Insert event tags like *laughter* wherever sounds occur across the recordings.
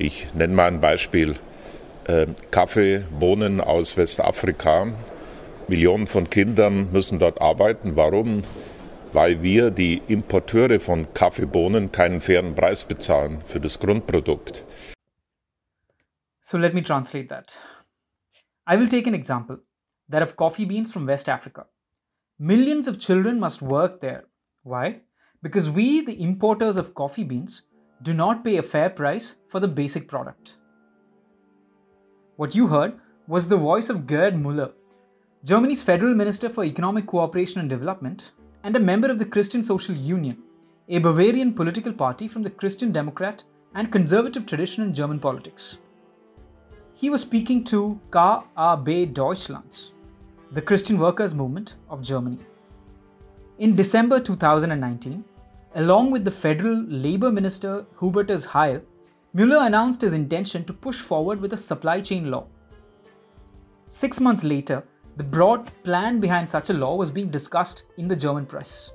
Ich nenne mal ein Beispiel. Äh, Kaffee, Bohnen aus Westafrika. Millionen von Kindern müssen dort arbeiten. Warum? Weil wir, die Importeure von Kaffeebohnen, keinen fairen Preis bezahlen für das Grundprodukt. So let me translate that. I will take an example that of coffee beans from West Africa. Millions of children must work there. Why? Because we, the importers of coffee beans, do not pay a fair price for the basic product. What you heard was the voice of Gerd Müller, Germany's Federal Minister for Economic Cooperation and Development, and a member of the Christian Social Union, a Bavarian political party from the Christian Democrat and conservative tradition in German politics. He was speaking to KAB Deutschlands, the Christian Workers' Movement of Germany. In December 2019, along with the federal labor minister Hubertus Heil, Müller announced his intention to push forward with a supply chain law. Six months later, the broad plan behind such a law was being discussed in the German press.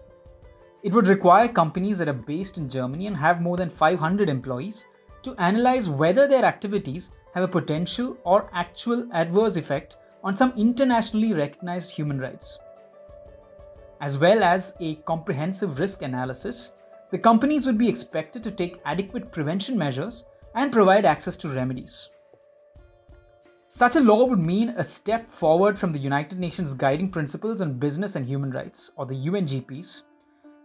It would require companies that are based in Germany and have more than 500 employees to analyze whether their activities have a potential or actual adverse effect on some internationally recognized human rights. As well as a comprehensive risk analysis, the companies would be expected to take adequate prevention measures and provide access to remedies. Such a law would mean a step forward from the United Nations Guiding Principles on Business and Human Rights, or the UNGPs,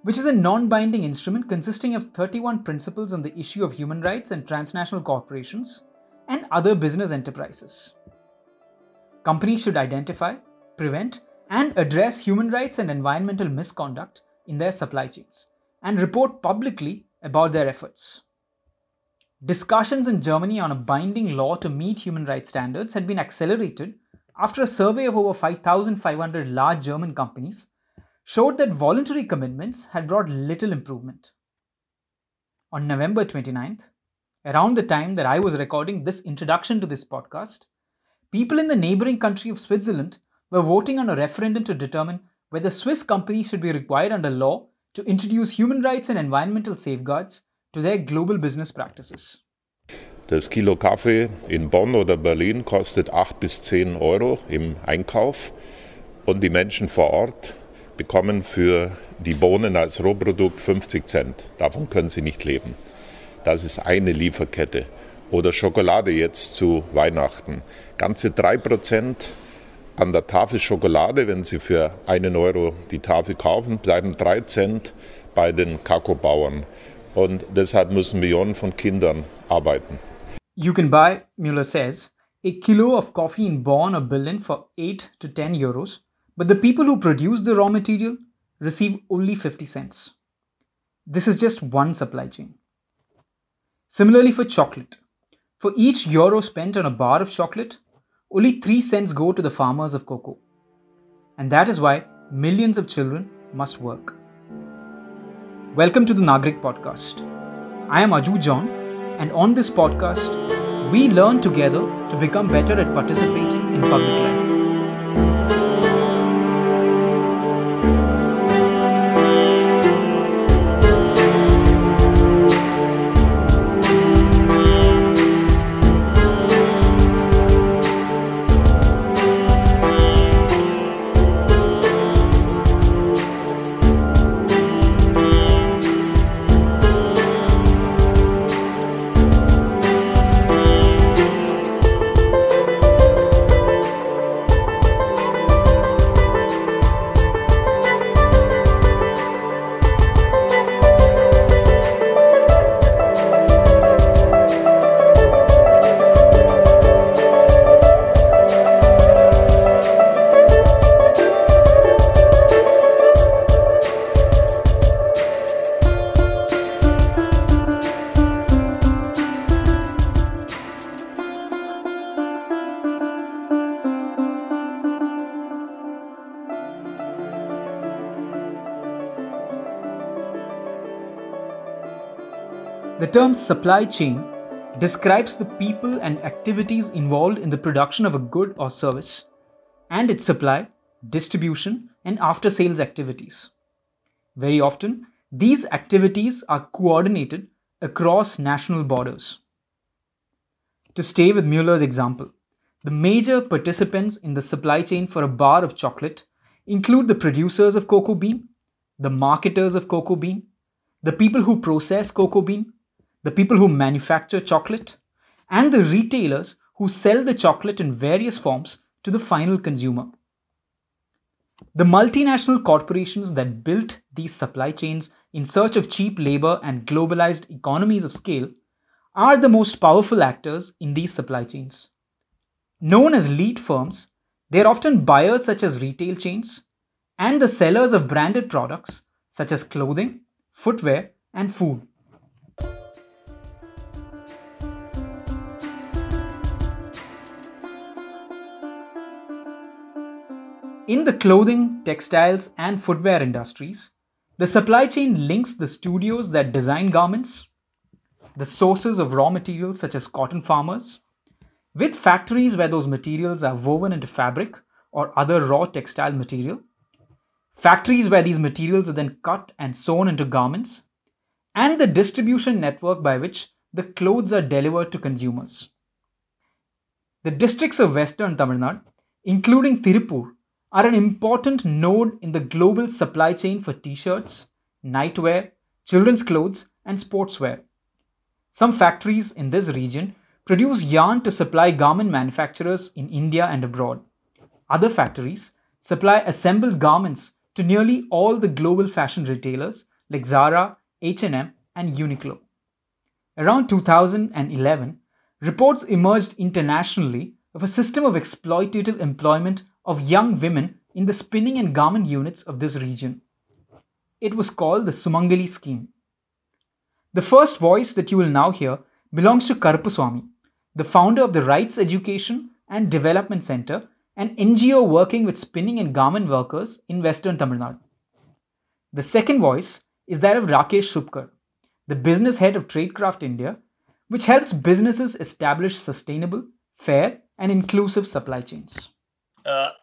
which is a non binding instrument consisting of 31 principles on the issue of human rights and transnational corporations and other business enterprises. Companies should identify, prevent, and address human rights and environmental misconduct in their supply chains and report publicly about their efforts. Discussions in Germany on a binding law to meet human rights standards had been accelerated after a survey of over 5,500 large German companies showed that voluntary commitments had brought little improvement. On November 29th, around the time that I was recording this introduction to this podcast, people in the neighboring country of Switzerland were voting on a referendum to determine whether Swiss companies should be required under law to introduce human rights and environmental safeguards to their global business practices. Das Kilo Kaffee in Bonn oder Berlin kostet 8 bis 10 Euro im Einkauf und die Menschen vor Ort bekommen für die Bohnen als Rohprodukt 50 Cent. Davon können sie nicht leben. Das ist eine Lieferkette. Oder Schokolade jetzt zu Weihnachten. Ganze 3% an der Tafel Schokolade, wenn Sie für einen Euro die Tafel kaufen, bleiben 3 Cent bei den Kakaobauern. Und deshalb müssen Millionen von Kindern arbeiten. You can buy, Mueller says, a kilo of coffee in Bonn or Berlin for 8 to 10 euros, but the people who produce the raw material receive only 50 cents. This is just one supply chain. Similarly, for chocolate, for each euro spent on a bar of chocolate, only 3 cents go to the farmers of cocoa. And that is why millions of children must work. Welcome to the Nagrik podcast. I am Aju John, and on this podcast, we learn together to become better at participating in public life. Term supply chain describes the people and activities involved in the production of a good or service and its supply, distribution, and after sales activities. Very often, these activities are coordinated across national borders. To stay with Mueller's example, the major participants in the supply chain for a bar of chocolate include the producers of cocoa bean, the marketers of cocoa bean, the people who process cocoa bean, the people who manufacture chocolate, and the retailers who sell the chocolate in various forms to the final consumer. The multinational corporations that built these supply chains in search of cheap labor and globalized economies of scale are the most powerful actors in these supply chains. Known as lead firms, they are often buyers such as retail chains and the sellers of branded products such as clothing, footwear, and food. In the clothing, textiles, and footwear industries, the supply chain links the studios that design garments, the sources of raw materials such as cotton farmers, with factories where those materials are woven into fabric or other raw textile material, factories where these materials are then cut and sewn into garments, and the distribution network by which the clothes are delivered to consumers. The districts of western Tamil Nadu, including Tirupur, are an important node in the global supply chain for t shirts, nightwear, children's clothes, and sportswear. Some factories in this region produce yarn to supply garment manufacturers in India and abroad. Other factories supply assembled garments to nearly all the global fashion retailers like Zara, H&M, and Uniqlo. Around 2011, reports emerged internationally of a system of exploitative employment of young women in the spinning and garment units of this region. It was called the Sumangali scheme. The first voice that you will now hear belongs to Karuppuswamy, the founder of the Rights Education and Development Center, an NGO working with spinning and garment workers in western Tamil Nadu. The second voice is that of Rakesh Supkar, the business head of Traidcraft India, which helps businesses establish sustainable, fair, and inclusive supply chains.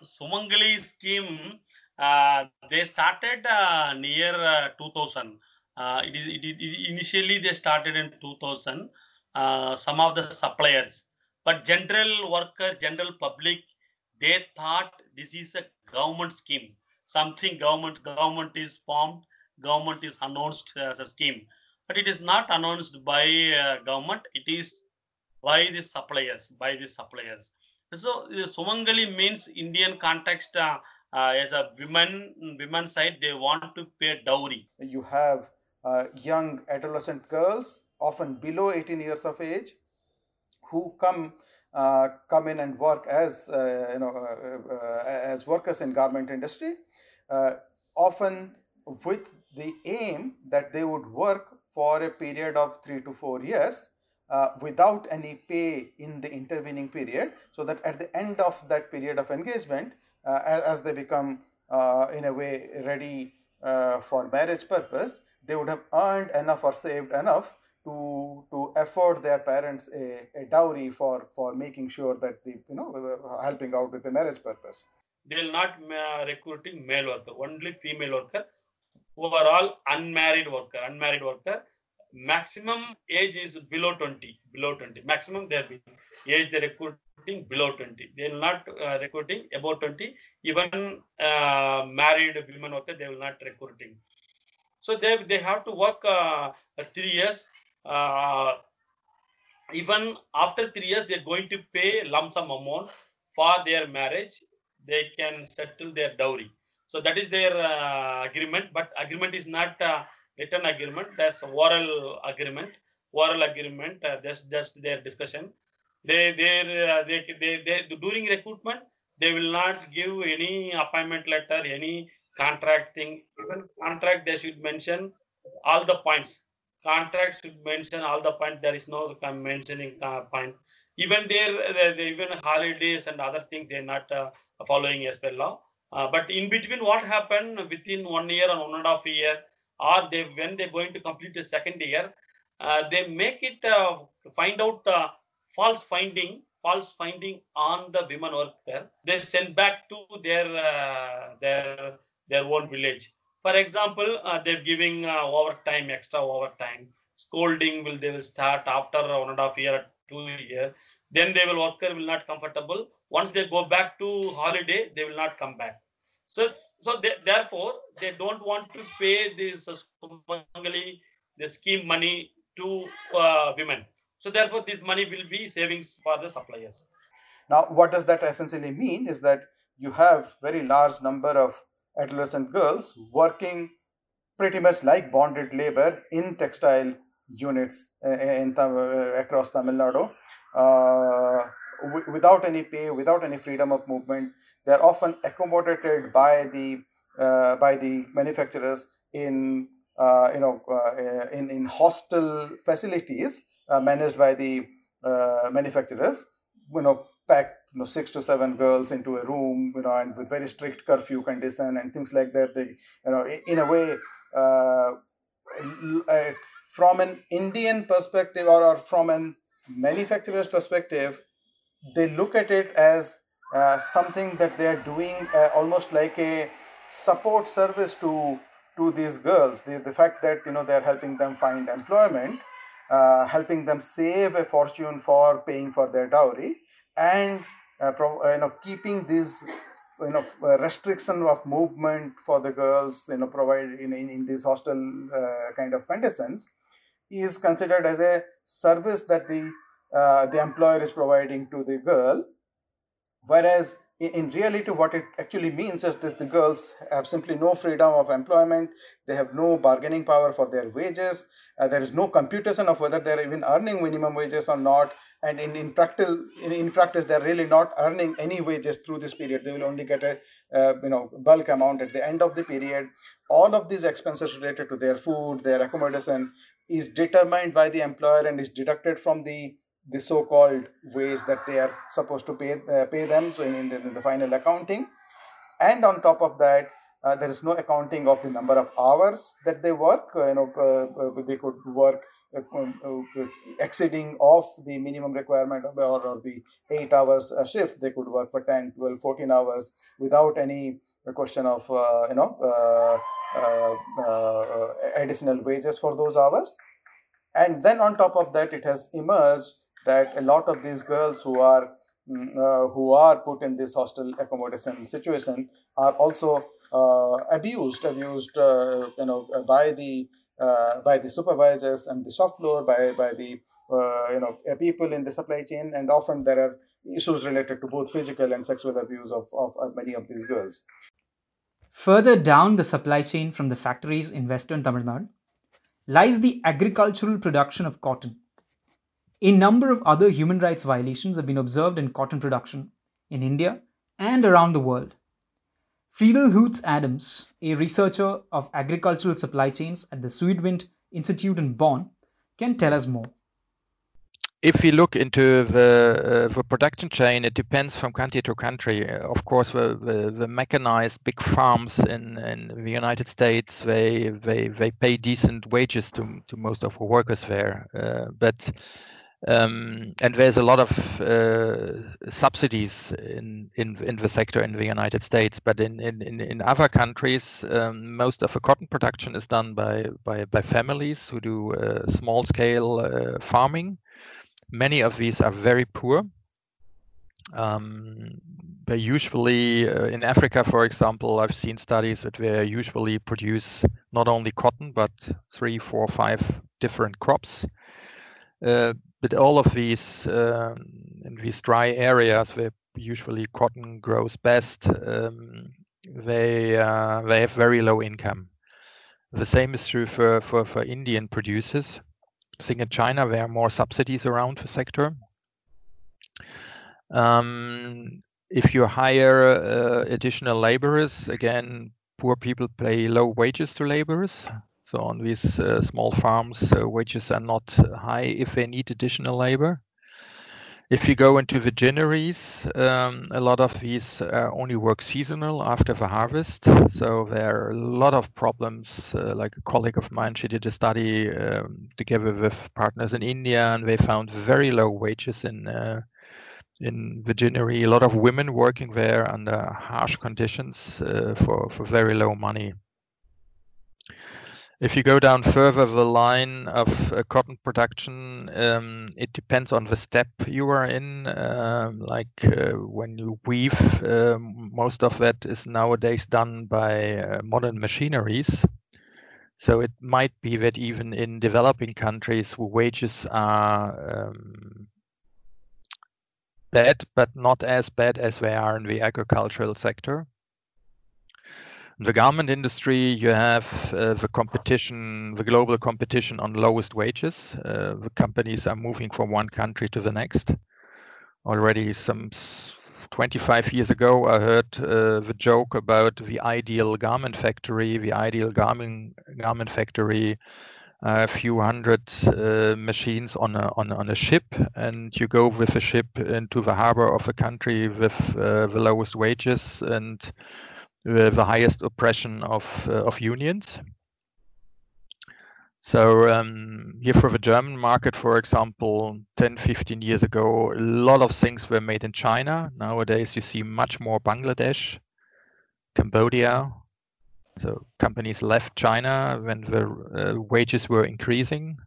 Sumangali scheme, uh, they started uh, near uh, 2000. Uh, it is it, it, initially they started in 2000. Uh, some of the suppliers, but general worker, general public, they thought this is a government scheme. Something government government is formed, government is announced as a scheme, but it is not announced by government. It is by the suppliers, by the suppliers. So Sumangali means Indian context uh, uh, as a women women side they want to pay dowry. You have uh, young adolescent girls, often below 18 years of age, who come uh, come in and work as uh, you know uh, as workers in garment industry, often with the aim that they would work for a period of three to four years uh, without any pay in the intervening period so that at the end of that period of engagement uh, as they become uh, in a way ready uh, for marriage purpose they would have earned enough or saved enough to to afford their parents a, a dowry for for making sure that the you know uh, helping out with the marriage purpose. They will not uh, recruiting male worker only female worker overall unmarried worker unmarried worker maximum age is below 20 below 20 maximum they be age they recruiting below 20 they will not uh, recruiting above 20 even uh, married women worker they will not recruiting. So they they have to work uh, three years. Uh, even after three years they're going to pay lump sum amount for their marriage. They can settle their dowry. So that is their uh, agreement but agreement is not uh, written agreement that's oral agreement. Oral agreement uh, that's just their discussion. They they, uh, they they they during recruitment they will not give any appointment letter any contract thing. Even contract they should mention all the points. Contract should mention all the points. There is no mentioning uh, point. Even there even holidays and other things they're not uh, following as per law. Uh, but in between what happened within one year and one and a half year or they when they're going to complete the second year, uh, they make it uh, find out uh, false finding, false finding on the women worker. They send back to their their their own village. For example, they're giving overtime, extra overtime. Scolding will they will start after one and a half year, two year then they will worker will not comfortable once they go back to holiday they will not come back so so they, therefore they don't want to pay this Sumangali, the scheme money to uh, women. So therefore this money will be savings for the suppliers. Now what does that essentially mean is that you have very large number of adolescent girls working pretty much like bonded labor in textile units uh, in, uh, across Tamil Nadu. Uh, without any pay, without any freedom of movement. They are often accommodated by the uh, by the manufacturers in uh, you know uh, in in hostel facilities managed by the manufacturers. You know, packed you know six to seven girls into a room you know and with very strict curfew condition and things like that they you know in a way uh, from an indian perspective or, or from an manufacturer's perspective they look at it as uh, something that they are doing uh, almost like a support service to to these girls. The, the fact that you know they are helping them find employment uh, helping them save a fortune for paying for their dowry and uh, pro, uh, you know keeping these you know uh, restriction of movement for the girls you know provide in, in, in these hostel kind of conditions is considered as a service that the uh, the employer is providing to the girl. Whereas in reality what it actually means is that the girls have simply no freedom of employment. They have no bargaining power for their wages. Uh, there is no computation of whether they're even earning minimum wages or not. And in in practice in, in practice they're really not earning any wages through this period. They will only get a uh, you know bulk amount at the end of the period. All of these expenses related to their food their accommodation is determined by the employer and is deducted from the the so-called ways that they are supposed to pay uh, pay them so in the, in the, final accounting. And on top of that uh, there is no accounting of the number of hours that they work uh, you know uh, uh, they could work uh, exceeding of the minimum requirement or, or the 8 hours shift. They could work for 10 12 14 hours without any question of you know additional wages for those hours. And then on top of that it has emerged that a lot of these girls who are mm, uh, who are put in this hostel accommodation situation are also uh, abused abused uh, you know by the uh, by the supervisors and the shop floor by by the uh, you know people in the supply chain. And often there are issues related to both physical and sexual abuse of, of many of these girls. Further down the supply chain from the factories in western tamil nadu lies the agricultural production of cotton a number of other human rights violations have been observed in cotton production in India and around the world. Friedel Hutz-Adams, a researcher of agricultural supply chains at the Südwind Institute in Bonn, can tell us more. If we look into the, uh, the production chain, it depends from country to country. Of course, the, the, the mechanized big farms in, in the United States, they, they, they pay decent wages to, to most of the workers there. Uh, but um, and there's a lot of uh, subsidies in, in in the sector in the United States, but in in, in other countries, um, most of the cotton production is done by by, by families who do uh, small scale uh, farming. Many of these are very poor. Um, they usually uh, in Africa, for example, I've seen studies that they usually produce not only cotton but three, four, five different crops. Uh, but all of these um, in these dry areas where usually cotton grows best, um, they uh, they have very low income. The same is true for, for, for Indian producers. I think in China there are more subsidies around the sector. Um, if you hire uh, additional laborers, again, poor people pay low wages to laborers. So on these uh, small farms, wages are not high if they need additional labor. If you go into the ginneries, um, a lot of these uh, only work seasonal after the harvest. So there are a lot of problems. Uh, like a colleague of mine, she did a study um, together with partners in India, and they found very low wages in uh, in the ginnery. A lot of women working there under harsh conditions uh, for for very low money. If you go down further the line of uh, cotton production, um, it depends on the step you are in. Um, like uh, when you weave, um, most of that is nowadays done by uh, modern machineries. So it might be that even in developing countries, wages are um, bad, but not as bad as they are in the agricultural sector the garment industry, you have uh, the competition, the global competition on lowest wages. Uh, the companies are moving from one country to the next. Already some 25 years ago, I heard uh, the joke about the ideal garment factory. The ideal garment garment factory, a few hundred uh, machines on a on on a ship, and you go with a ship into the harbor of a country with uh, the lowest wages and the highest oppression of uh, of unions. So um, here for the German market, for example, 10, 15 years ago, a lot of things were made in China. Nowadays, you see much more Bangladesh, Cambodia. So companies left China when the uh, wages were increasing.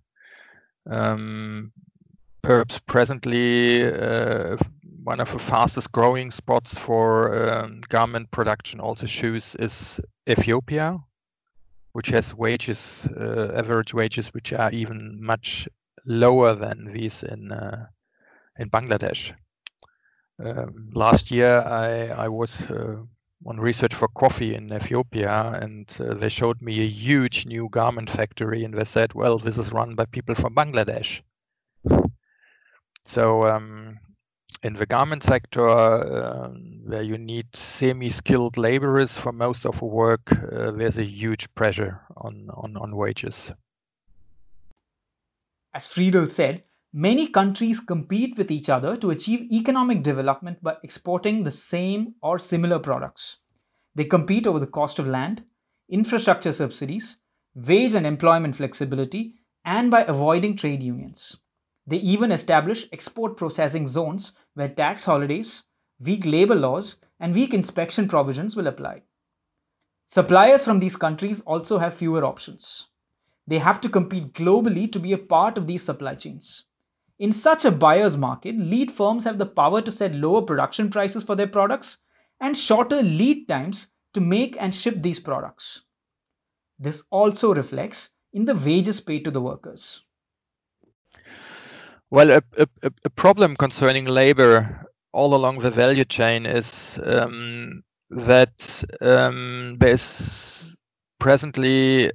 Um, perhaps presently, uh, one of the fastest growing spots for um, garment production, also shoes, is Ethiopia, which has wages, uh, average wages, which are even much lower than these in uh, in Bangladesh. Um, last year, I I was uh, on research for coffee in Ethiopia, and uh, they showed me a huge new garment factory, and they said, "Well, this is run by people from Bangladesh." So um, in the garment sector, uh, where you need semi-skilled laborers for most of the work, uh, there's a huge pressure on, on, on wages. As Friedel said, many countries compete with each other to achieve economic development by exporting the same or similar products. They compete over the cost of land, infrastructure subsidies, wage and employment flexibility, and by avoiding trade unions. They even establish export processing zones where tax holidays, weak labor laws, and weak inspection provisions will apply. Suppliers from these countries also have fewer options. They have to compete globally to be a part of these supply chains. In such a buyer's market, lead firms have the power to set lower production prices for their products and shorter lead times to make and ship these products. This also reflects in the wages paid to the workers. Well, a, a, a problem concerning labor all along the value chain is um, that um, there's presently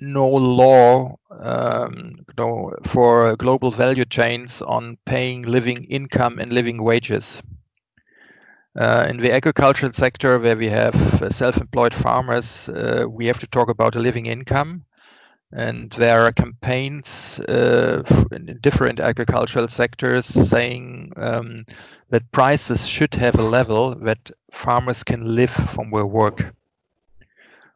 no law um, no, for global value chains on paying living income and living wages. Uh, in the agricultural sector, where we have uh, self-employed farmers, uh, we have to talk about a living income and there are campaigns uh, in different agricultural sectors saying um, that prices should have a level that farmers can live from their work.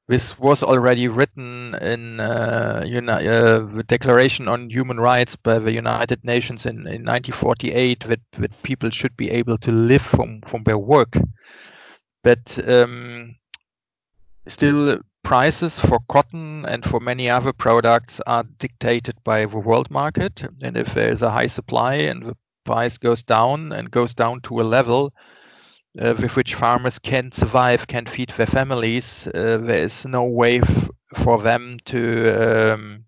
This was already written in uh, uh, the Declaration on Human Rights by the United Nations in, in 1948 that, that people should be able to live from, from their work. But um, still prices for cotton and for many other products are dictated by the world market. And if there is a high supply and the price goes down and goes down to a level uh, with which farmers can survive, can feed their families, uh, there is no way for them to um,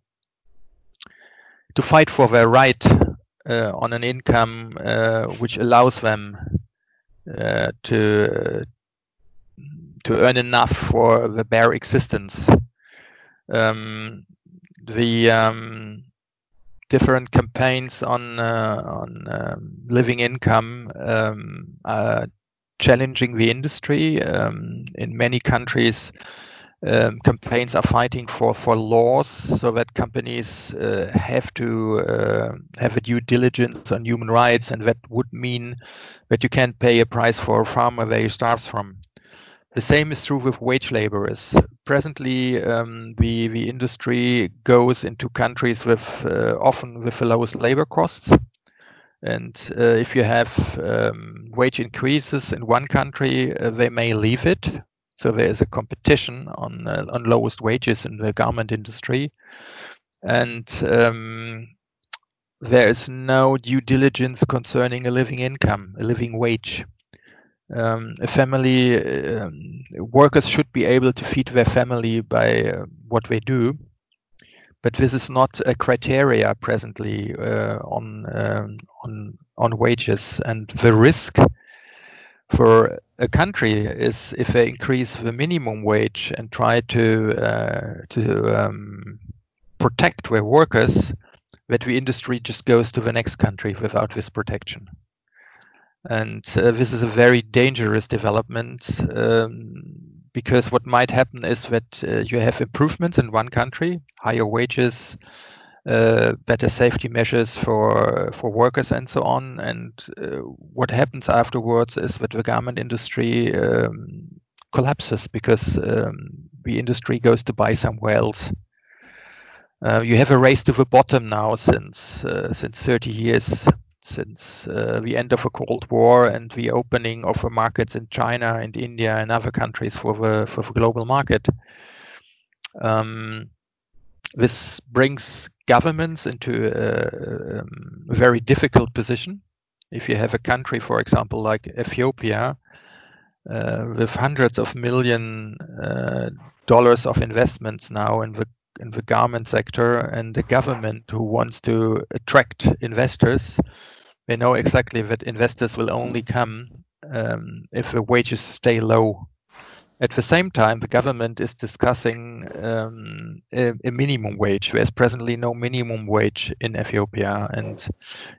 to fight for their right uh, on an income uh, which allows them uh, to to earn enough for the bare existence. Um, the um, different campaigns on uh, on um, living income um, are challenging the industry. Um, in many countries, um, campaigns are fighting for for laws so that companies uh, have to uh, have a due diligence on human rights, and that would mean that you can't pay a price for a farmer where he starves from. The same is true with wage laborers. Presently, um, the, the industry goes into countries with uh, often with the lowest labor costs. And uh, if you have um, wage increases in one country, uh, they may leave it. So there is a competition on uh, on lowest wages in the garment industry, and um, there is no due diligence concerning a living income, a living wage. Um, a family um, workers should be able to feed their family by uh, what they do, but this is not a criteria presently uh, on um, on on wages. And the risk for a country is if they increase the minimum wage and try to uh, to um, protect their workers, that the industry just goes to the next country without this protection. And uh, this is a very dangerous development um, because what might happen is that uh, you have improvements in one country, higher wages, uh, better safety measures for for workers and so on. And uh, what happens afterwards is that the garment industry um, collapses because um, the industry goes to buy somewhere else. Uh, you have a race to the bottom now since uh, since 30 years since uh, the end of the Cold War and the opening of the markets in China and India and other countries for the for the global market. Um, this brings governments into a, um, a, very difficult position. If you have a country, for example, like Ethiopia, uh, with hundreds of million uh, dollars of investments now in the in the garment sector, and the government who wants to attract investors, they know exactly that investors will only come um, if the wages stay low at the same time, the government is discussing um, a, a, minimum wage. There's presently no minimum wage in Ethiopia, and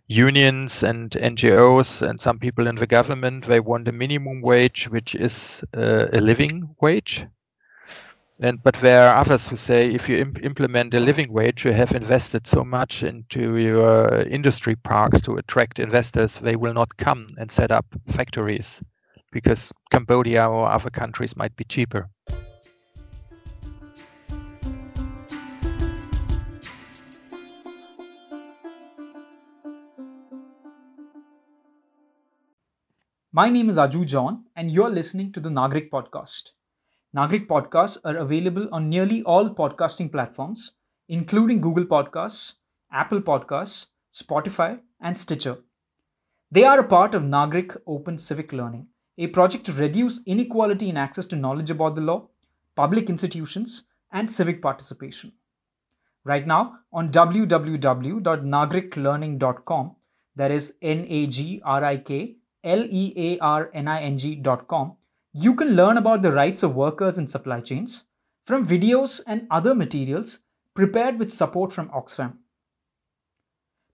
unions and NGOs and some people in the government they want a minimum wage, which is uh, a living wage. And but there are others who say if you imp implement a living wage, you have invested so much into your industry parks to attract investors, they will not come and set up factories because Cambodia or other countries might be cheaper. My name is Aju John, and you're listening to the Nagrik Podcast. Nagrik podcasts are available on nearly all podcasting platforms, including Google Podcasts, Apple Podcasts, Spotify, and Stitcher. They are a part of Nagrik Open Civic Learning, a project to reduce inequality in access to knowledge about the law, public institutions, and civic participation. Right now, on www.nagriklearning.com, that is N A G R I K L E A R N I N G.com, you can learn about the rights of workers in supply chains from videos and other materials prepared with support from Oxfam.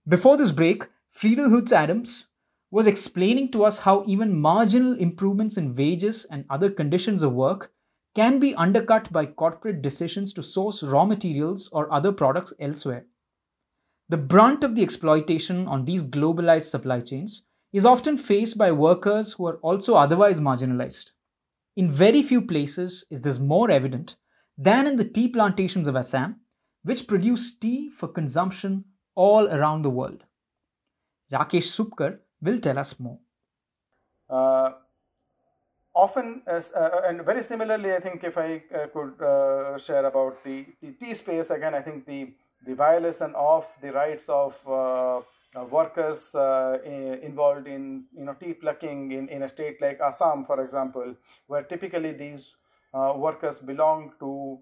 Before this break, Friedel Hutz-Adams, was explaining to us how even marginal improvements in wages and other conditions of work can be undercut by corporate decisions to source raw materials or other products elsewhere. The brunt of the exploitation on these globalized supply chains is often faced by workers who are also otherwise marginalized. In very few places is this more evident than in the tea plantations of Assam, which produce tea for consumption all around the world. Rakesh Supkar will tell us more. Uh, often, uh, and very similarly, I think if I uh, could uh, share about the, the tea space, again, I think the, the violation of the rights of uh, workers uh, involved in you know tea plucking in, in a state like Assam, for example, where typically these workers belong to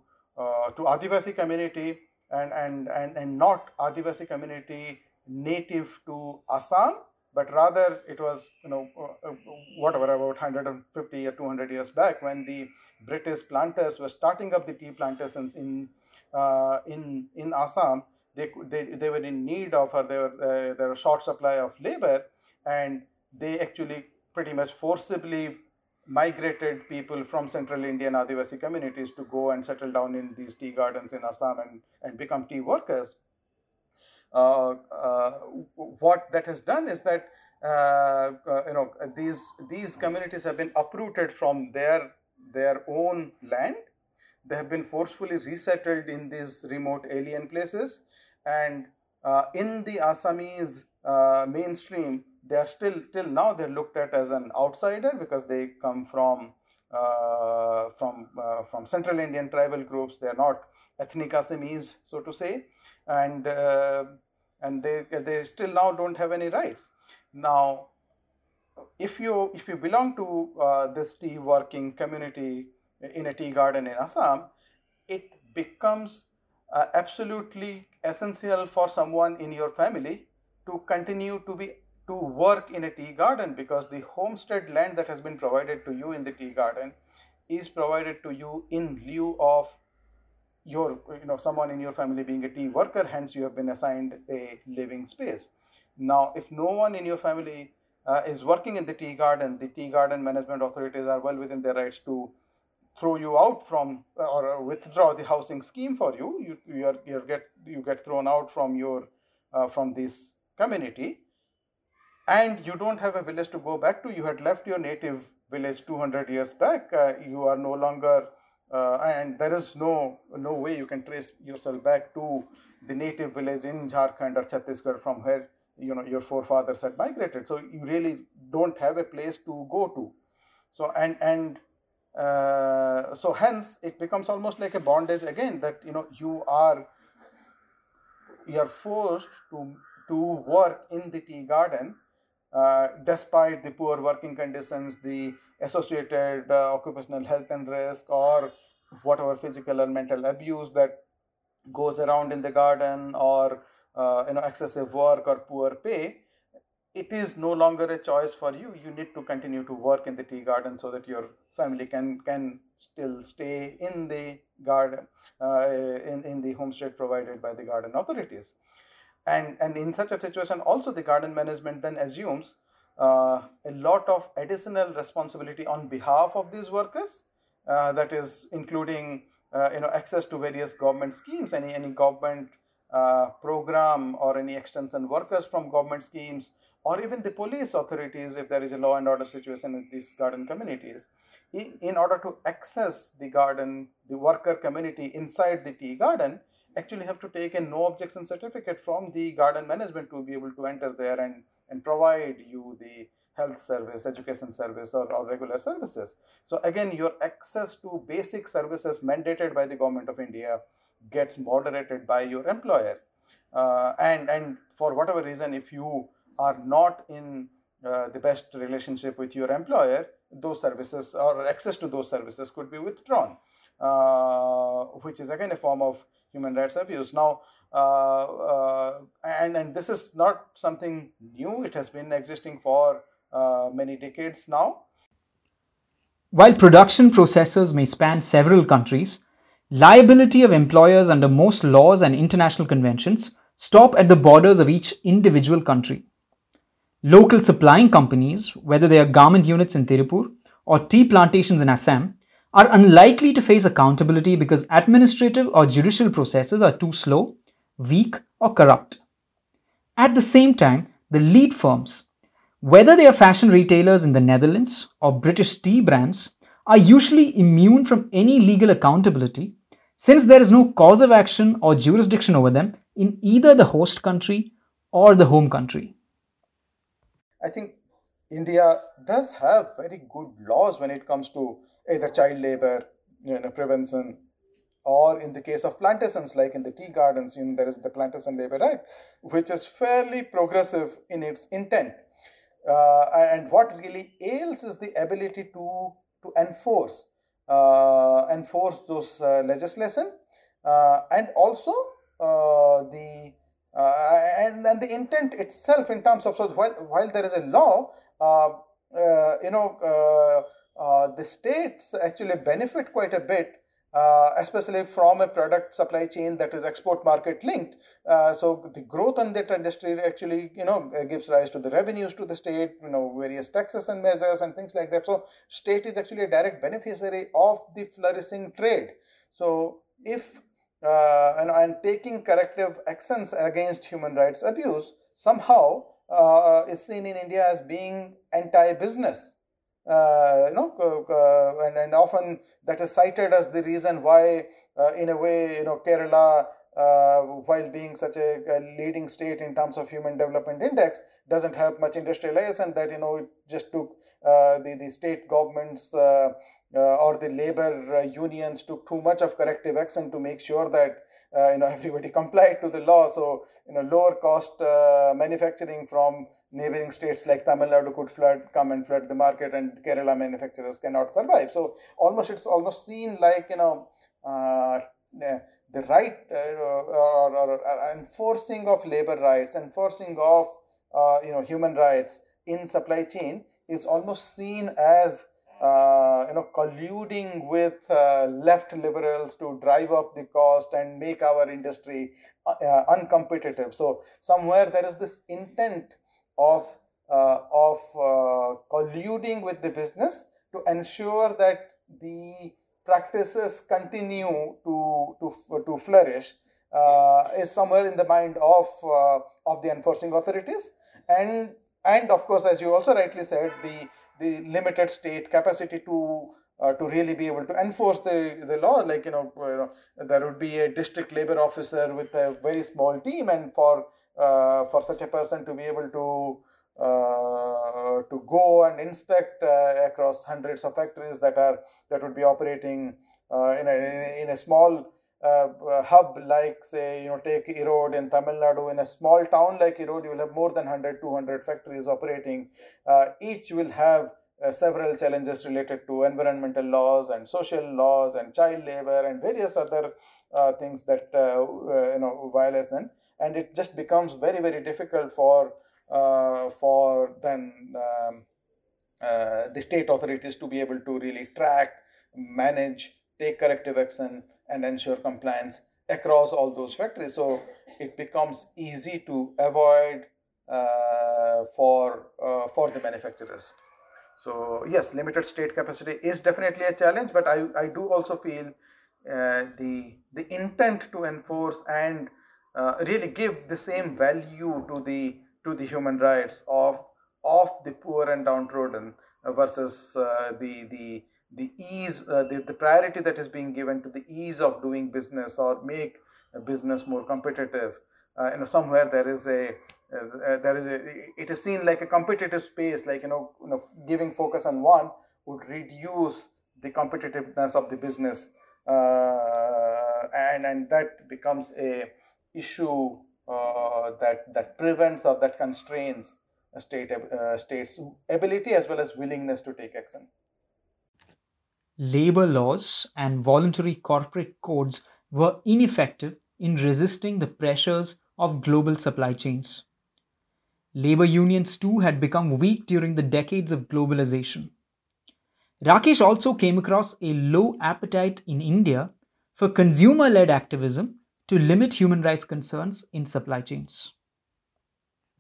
to Adivasi community and, and, and, and not Adivasi community native to Assam but rather it was you know uh, uh, whatever about 150 or 200 years back when the British planters were starting up the tea plantations in uh, in in Assam. They, they, they were in need of or they were uh, there short supply of labor and they actually pretty much forcibly migrated people from central Indian Adivasi communities to go and settle down in these tea gardens in Assam and, and become tea workers. Uh, uh, what that has done is that uh, you know these these communities have been uprooted from their their own land they have been forcefully resettled in these remote alien places and uh, in the assamese uh, mainstream they are still till now they're looked at as an outsider because they come from uh, from uh, from Central Indian tribal groups. They are not ethnic Assamese, so to say, and uh, and they they still now don't have any rights. Now, if you if you belong to uh, this tea working community in a tea garden in Assam, it becomes absolutely essential for someone in your family to continue to be to work in a tea garden because the homestead land that has been provided to you in the tea garden is provided to you in lieu of your you know someone in your family being a tea worker hence you have been assigned a living space. Now if no one in your family uh, is working in the tea garden the tea garden management authorities are well within their rights to throw you out from or withdraw the housing scheme for you you you, are, you get you get thrown out from your uh, from this community. And you don't have a village to go back to. You had left your native village 200 years back. Uh, you are no longer uh, and there is no no way you can trace yourself back to the native village in Jharkhand or Chhattisgarh from where you know your forefathers had migrated. So you really don't have a place to go to. So and and uh, so hence it becomes almost like a bondage again that you know you are you are forced to to work in the tea garden uh, despite the poor working conditions the associated uh, occupational health and risk or whatever physical or mental abuse that goes around in the garden or uh, you know excessive work or poor pay it is no longer a choice for you. You need to continue to work in the tea garden so that your family can can still stay in the garden uh, in, in the homestead provided by the garden authorities. And and in such a situation also the garden management then assumes uh, a lot of additional responsibility on behalf of these workers uh, that is including uh, you know access to various government schemes any any government uh, program or any extension workers from government schemes or even the police authorities if there is a law and order situation in these garden communities in, order to access the garden the worker community inside the tea garden actually have to take a no objection certificate from the garden management to be able to enter there and and provide you the health service, education service or, or, regular services. So again, your access to basic services mandated by the government of India gets moderated by your employer. Uh, and, and for whatever reason, if you are not in uh, the best relationship with your employer, those services or access to those services could be withdrawn, uh, which is again a form of human rights abuse. Now, uh, uh, and, and this is not something new, it has been existing for uh, many decades now. While production processes may span several countries, liability of employers under most laws and international conventions stop at the borders of each individual country. Local supplying companies, whether they are garment units in Tirupur or tea plantations in Assam, are unlikely to face accountability because administrative or judicial processes are too slow, weak, or corrupt. At the same time, the lead firms, whether they are fashion retailers in the Netherlands or British tea brands, are usually immune from any legal accountability since there is no cause of action or jurisdiction over them in either the host country or the home country. I think India does have very good laws when it comes to either child labor, you know, prevention, or in the case of plantations, like in the tea gardens, you know, there is the Plantation Labor Act, which is fairly progressive in its intent. Uh, and what really ails is the ability to, to enforce uh, enforce those uh, legislation uh, and also uh, the uh, and then the intent itself in terms of so while, while there is a law you know the states actually benefit quite a bit uh, especially from a product supply chain that is export market linked. Uh, so the growth on that industry actually, you know, uh, gives rise to the revenues to the state, you know, various taxes and measures and things like that. So state is actually a direct beneficiary of the flourishing trade. So if uh, and, and taking corrective actions against human rights abuse somehow uh, is seen in India as being anti-business uh, you know, uh, and, and often that is cited as the reason why, uh, in a way, you know, Kerala, while being such a, a, leading state in terms of human development index, doesn't have much industrialization. That you know, it just took the the state governments. Or the labor unions took too much of corrective action to make sure that uh, you know *laughs* everybody complied to the law. So you know lower cost uh, manufacturing from neighboring states like Tamil Nadu could flood come and flood the market and Kerala manufacturers cannot survive. So almost it's almost seen like you know uh, the right uh, or, or, or, enforcing of labor rights enforcing of uh, you know human rights in supply chain is almost seen as uh, you know colluding with uh, left liberals to drive up the cost and make our industry uh, uh uncompetitive. So somewhere there is this intent of uh, of colluding with the business to ensure that the practices continue to to, to flourish is somewhere in the mind of of the enforcing authorities. And and of course as you also rightly said the the limited state capacity to uh, to really be able to enforce the, the law. Like you know, there would be a district labor officer with a very small team and for uh, for such a person to be able to uh, to go and inspect uh, across hundreds of factories that are that would be operating uh, in a in a small uh, hub like say you know take Erode in Tamil Nadu. In a small town like Erode you will have more than 100 200 factories operating. Uh, each will have uh, several challenges related to environmental laws and social laws and child labor and various other uh, things that uh, uh, you know violation and it just becomes very very difficult for for then um, the state authorities to be able to really track manage take corrective action and ensure compliance across all those factories. So it becomes easy to avoid uh, for uh, for the manufacturers. So yes, limited state capacity is definitely a challenge, but I, I do also feel uh, the the intent to enforce and uh, really give the same value to the to the human rights of of the poor and downtrodden versus uh, the the the ease, uh, the, the priority that is being given to the ease of doing business or make a business more competitive. Uh, you know, somewhere there is a uh, there is a it is seen like a competitive space, like you know, you know, giving focus on one would reduce the competitiveness of the business, uh, and and that becomes a issue uh, that that prevents or that constrains a state uh, state's ability as well as willingness to take action labor laws and voluntary corporate codes were ineffective in resisting the pressures of global supply chains. Labor unions too had become weak during the decades of globalization. Rakesh also came across a low appetite in India for consumer led activism to limit human rights concerns in supply chains.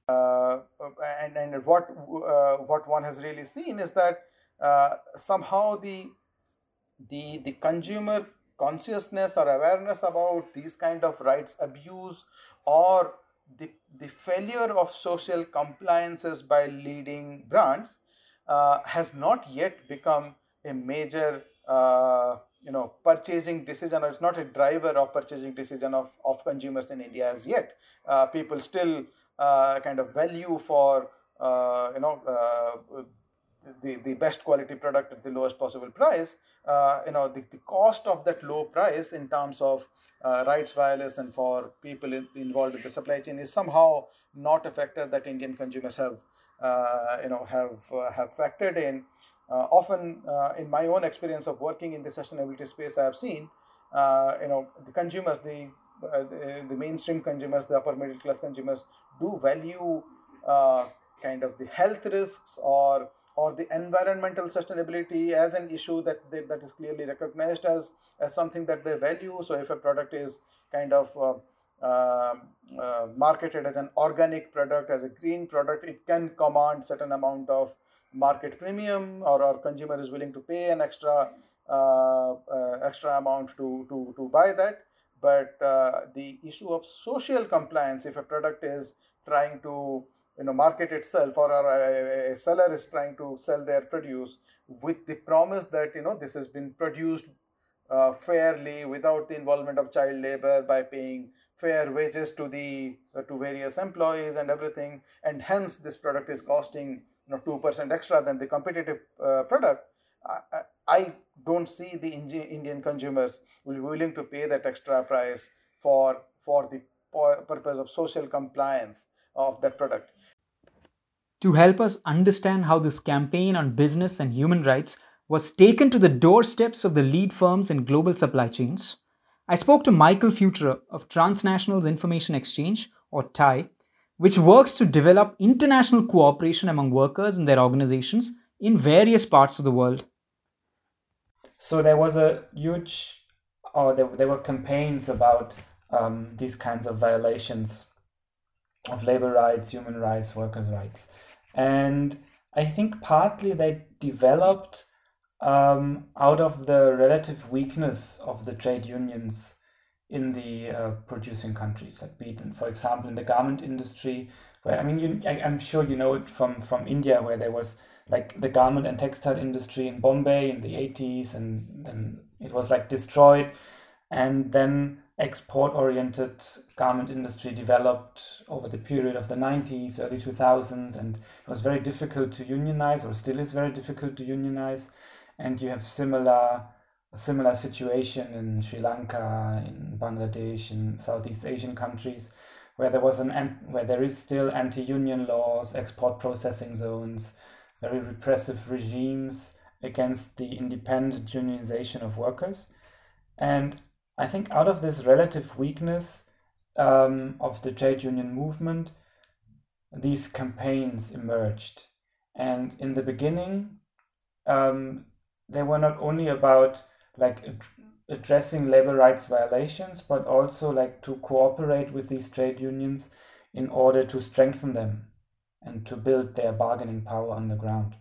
Uh, and, and what uh, what one has really seen is that uh, somehow the the the consumer consciousness or awareness about these kind of rights abuse or the, the failure of social compliances by leading brands uh, has not yet become a major uh, you know purchasing decision or it's not a driver of purchasing decision of, of consumers in India as yet. Uh, people still uh, kind of value for uh, you know uh, the, the best quality product at the lowest possible price, uh, you know, the, the cost of that low price in terms of uh, rights violation for people in, involved in the supply chain is somehow not a factor that Indian consumers have, uh, you know, have uh, have factored in. Uh, often, uh, in my own experience of working in the sustainability space, I have seen, you know, the consumers, the the, the mainstream consumers, the upper middle class consumers, do value kind of the health risks or or the environmental sustainability as an issue that they, that is clearly recognized as as something that they value. So if a product is kind of uh, uh, uh, marketed as an organic product as a green product it can command certain amount of market premium or our consumer is willing to pay an extra uh, uh, extra amount to to to buy that. But uh, the issue of social compliance if a product is trying to you know market itself or a, seller is trying to sell their produce with the promise that you know this has been produced uh, fairly without the involvement of child labor by paying fair wages to the uh, to various employees and everything and hence this product is costing you know 2% extra than the competitive uh, product I, I don't see the Indian consumers will be willing to pay that extra price for for the purpose of social compliance of that product. To help us understand how this campaign on business and human rights was taken to the doorsteps of the lead firms in global supply chains, I spoke to Michael Fütterer of Transnationals Information Exchange, or TIE, which works to develop international cooperation among workers and their organizations in various parts of the world. So there was a huge, or there, there were campaigns about um, these kinds of violations of labor rights, human rights, workers' rights. And I think partly they developed um, out of the relative weakness of the trade unions in the uh, producing countries, like be it, for example, in the garment industry, where I mean, you, I, I'm sure you know it from from India, where there was like the garment and textile industry in Bombay in the 80s, and then it was like destroyed, and then export oriented garment industry developed over the period of the 90s, early 2000s, and it was very difficult to unionize, or still is very difficult to unionize. And you have similar a similar situation in Sri Lanka, in Bangladesh, in Southeast Asian countries, where there was an where there is still anti-union laws, export processing zones, very repressive regimes against the independent unionization of workers, and I think out of this relative weakness um, of the trade union movement, these campaigns emerged. And in the beginning, um, they were not only about like ad- addressing labor rights violations, but also like to cooperate with these trade unions in order to strengthen them and to build their bargaining power on the ground.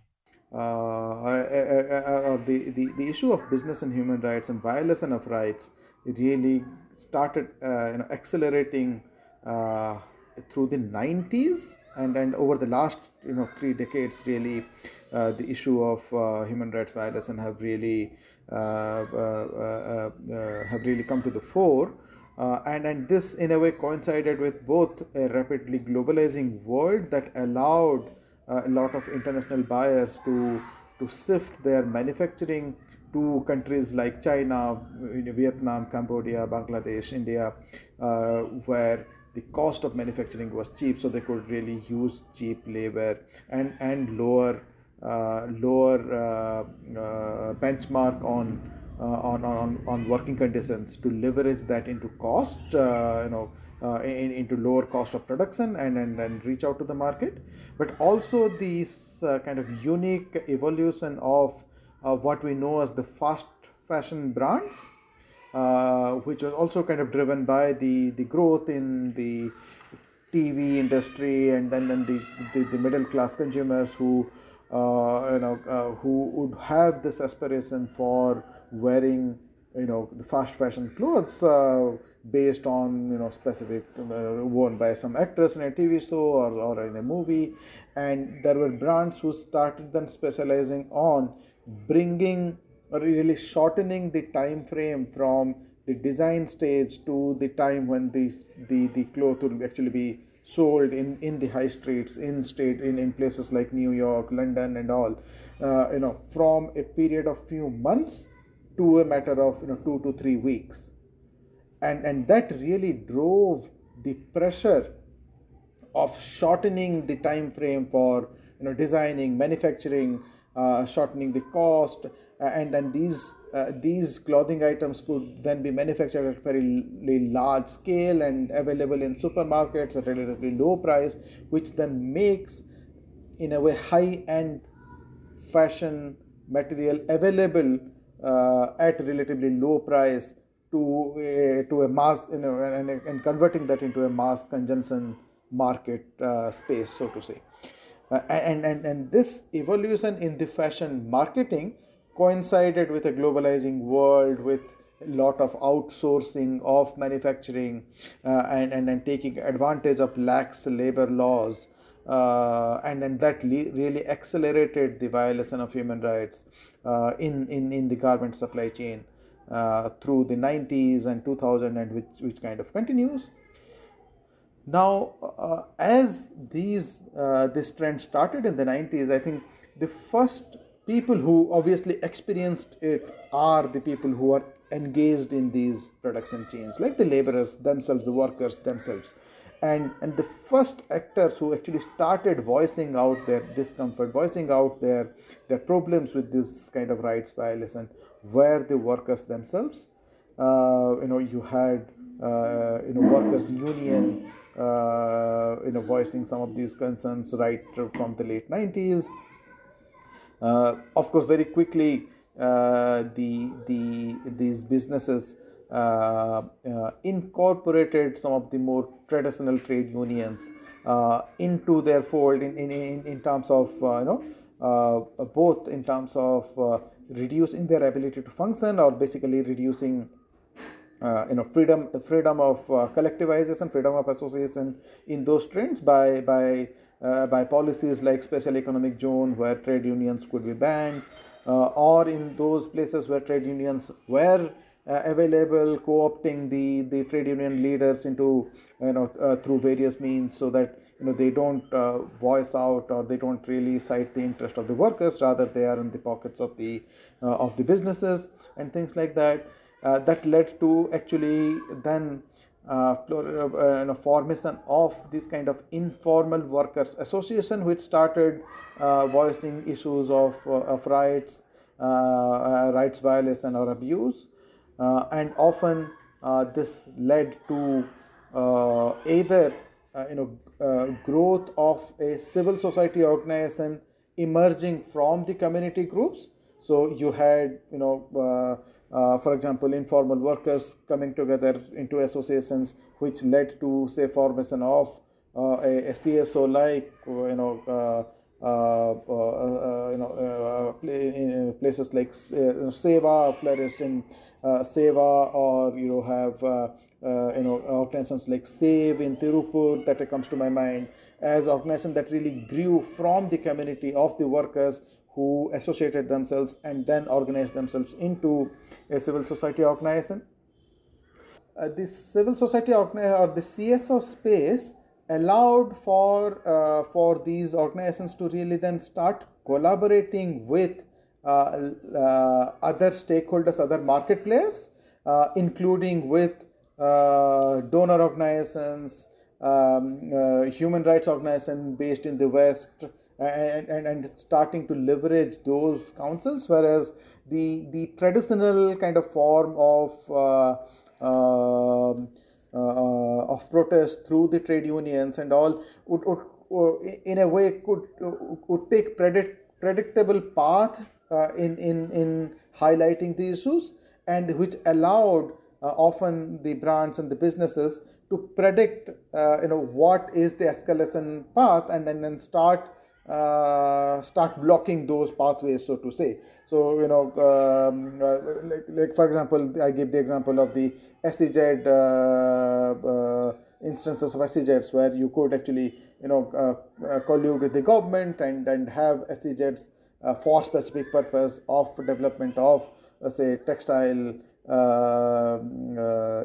Uh, uh, the, the, the issue of business and human rights and violation of rights really started uh, you know, accelerating uh, through the 90s and, and over the last you know three decades really uh, the issue of uh, human rights violation have really uh, uh, have really come to the fore. And and this in a way coincided with both a rapidly globalizing world that allowed a lot of international buyers to to shift their manufacturing to countries like China, Vietnam, Cambodia, Bangladesh, India, uh, where the cost of manufacturing was cheap, so they could really use cheap labor and and lower uh, lower uh, uh, benchmark on, uh, on on on working conditions to leverage that into cost, uh, you know. In, into lower cost of production and, and, and reach out to the market. But also this kind of unique evolution of of what we know as the fast fashion brands, uh, which was also kind of driven by the, the growth in the TV industry and then, then the, the, the middle class consumers who uh, you know uh, who would have this aspiration for wearing you know the fast fashion clothes uh, based on you know specific uh, worn by some actress in a TV show or, or in a movie. And there were brands who started then specializing on bringing or really shortening the time frame from the design stage to the time when the the, the cloth will actually be sold in, in the high streets in state in, in places like new york london and all. Uh, you know from a period of few months to a matter of you know two to three weeks. And and that really drove the pressure of shortening the time frame for you know designing manufacturing uh, shortening the cost uh, and then these uh, these clothing items could then be manufactured at very large scale and available in supermarkets at relatively low price which then makes in a way high end fashion material available at relatively low price to a, to a mass you know and, and converting that into a mass consumption market uh, space so to say. Uh, and, and, and this evolution in the fashion marketing coincided with a globalizing world with a lot of outsourcing of manufacturing uh, and, and, and taking advantage of lax labor laws uh, and, and that le- really accelerated the violation of human rights. uh, in, in, in the garment supply chain uh, through the 90s and 2000 and which, which kind of continues now, uh, as these uh, this trend started in the 90s, I think the first people who obviously experienced it are the people who are engaged in these production chains, like the laborers themselves, the workers themselves. And, and the first actors who actually started voicing out their discomfort, voicing out their, their problems with this kind of rights violation were the workers themselves. Uh, you know, you had uh, you know workers union uh, you know voicing some of these concerns right from the late 90s. Uh, of course, very quickly uh, the the these businesses incorporated some of the more traditional trade unions into their fold in, in, in, in terms of you know both in terms of reducing their ability to function or basically reducing uh, you know freedom freedom of uh, collectivization freedom of association in those trends by by uh, by policies like special economic zone where trade unions could be banned uh, or in those places where trade unions were uh, available, co-opting the, the trade union leaders into, you know, uh, through various means so that, you know, they don't voice out or they don't really cite the interest of the workers, rather they are in the pockets of the, of the businesses and things like that. Uh, that led to actually then uh, uh, formation of this kind of informal workers association which started uh, voicing issues of, uh, of rights uh, rights violation or abuse and often this led to either you know growth of a civil society organization emerging from the community groups. So you had you know uh, for example, informal workers coming together into associations, which led to, say, formation of uh, a, a, CSO like, you know, uh, uh, uh Uh, uh, uh, you know, play, places like SEWA flourished in Seva, or you know, have you know organizations like Save in Tirupur that comes to my mind as organizations that really grew from the community of the workers who associated themselves and then organized themselves into a civil society organization. Uh, the civil society organization or the CSO space allowed for uh, for these organizations to really then start collaborating with uh, uh other stakeholders, other market players, uh, including with uh, donor organizations, um, human rights organizations based in the West, and, and, and starting to leverage those councils, whereas the, the traditional kind of form of uh, um, uh, of protest through the trade unions and all would, would, would in a way could could take predict, predictable path uh, in, in, in highlighting the issues and which allowed uh, often the brands and the businesses to predict uh, you know what is the escalation path and, and then start uh, start blocking those pathways, so to say. So, you know, um, uh, like, like, for example, I give the example of the SEZ uh, uh, instances of SEZs where you could actually, you know, uh, uh, collude with the government and, and have SEZs for specific purpose of development of, say, textile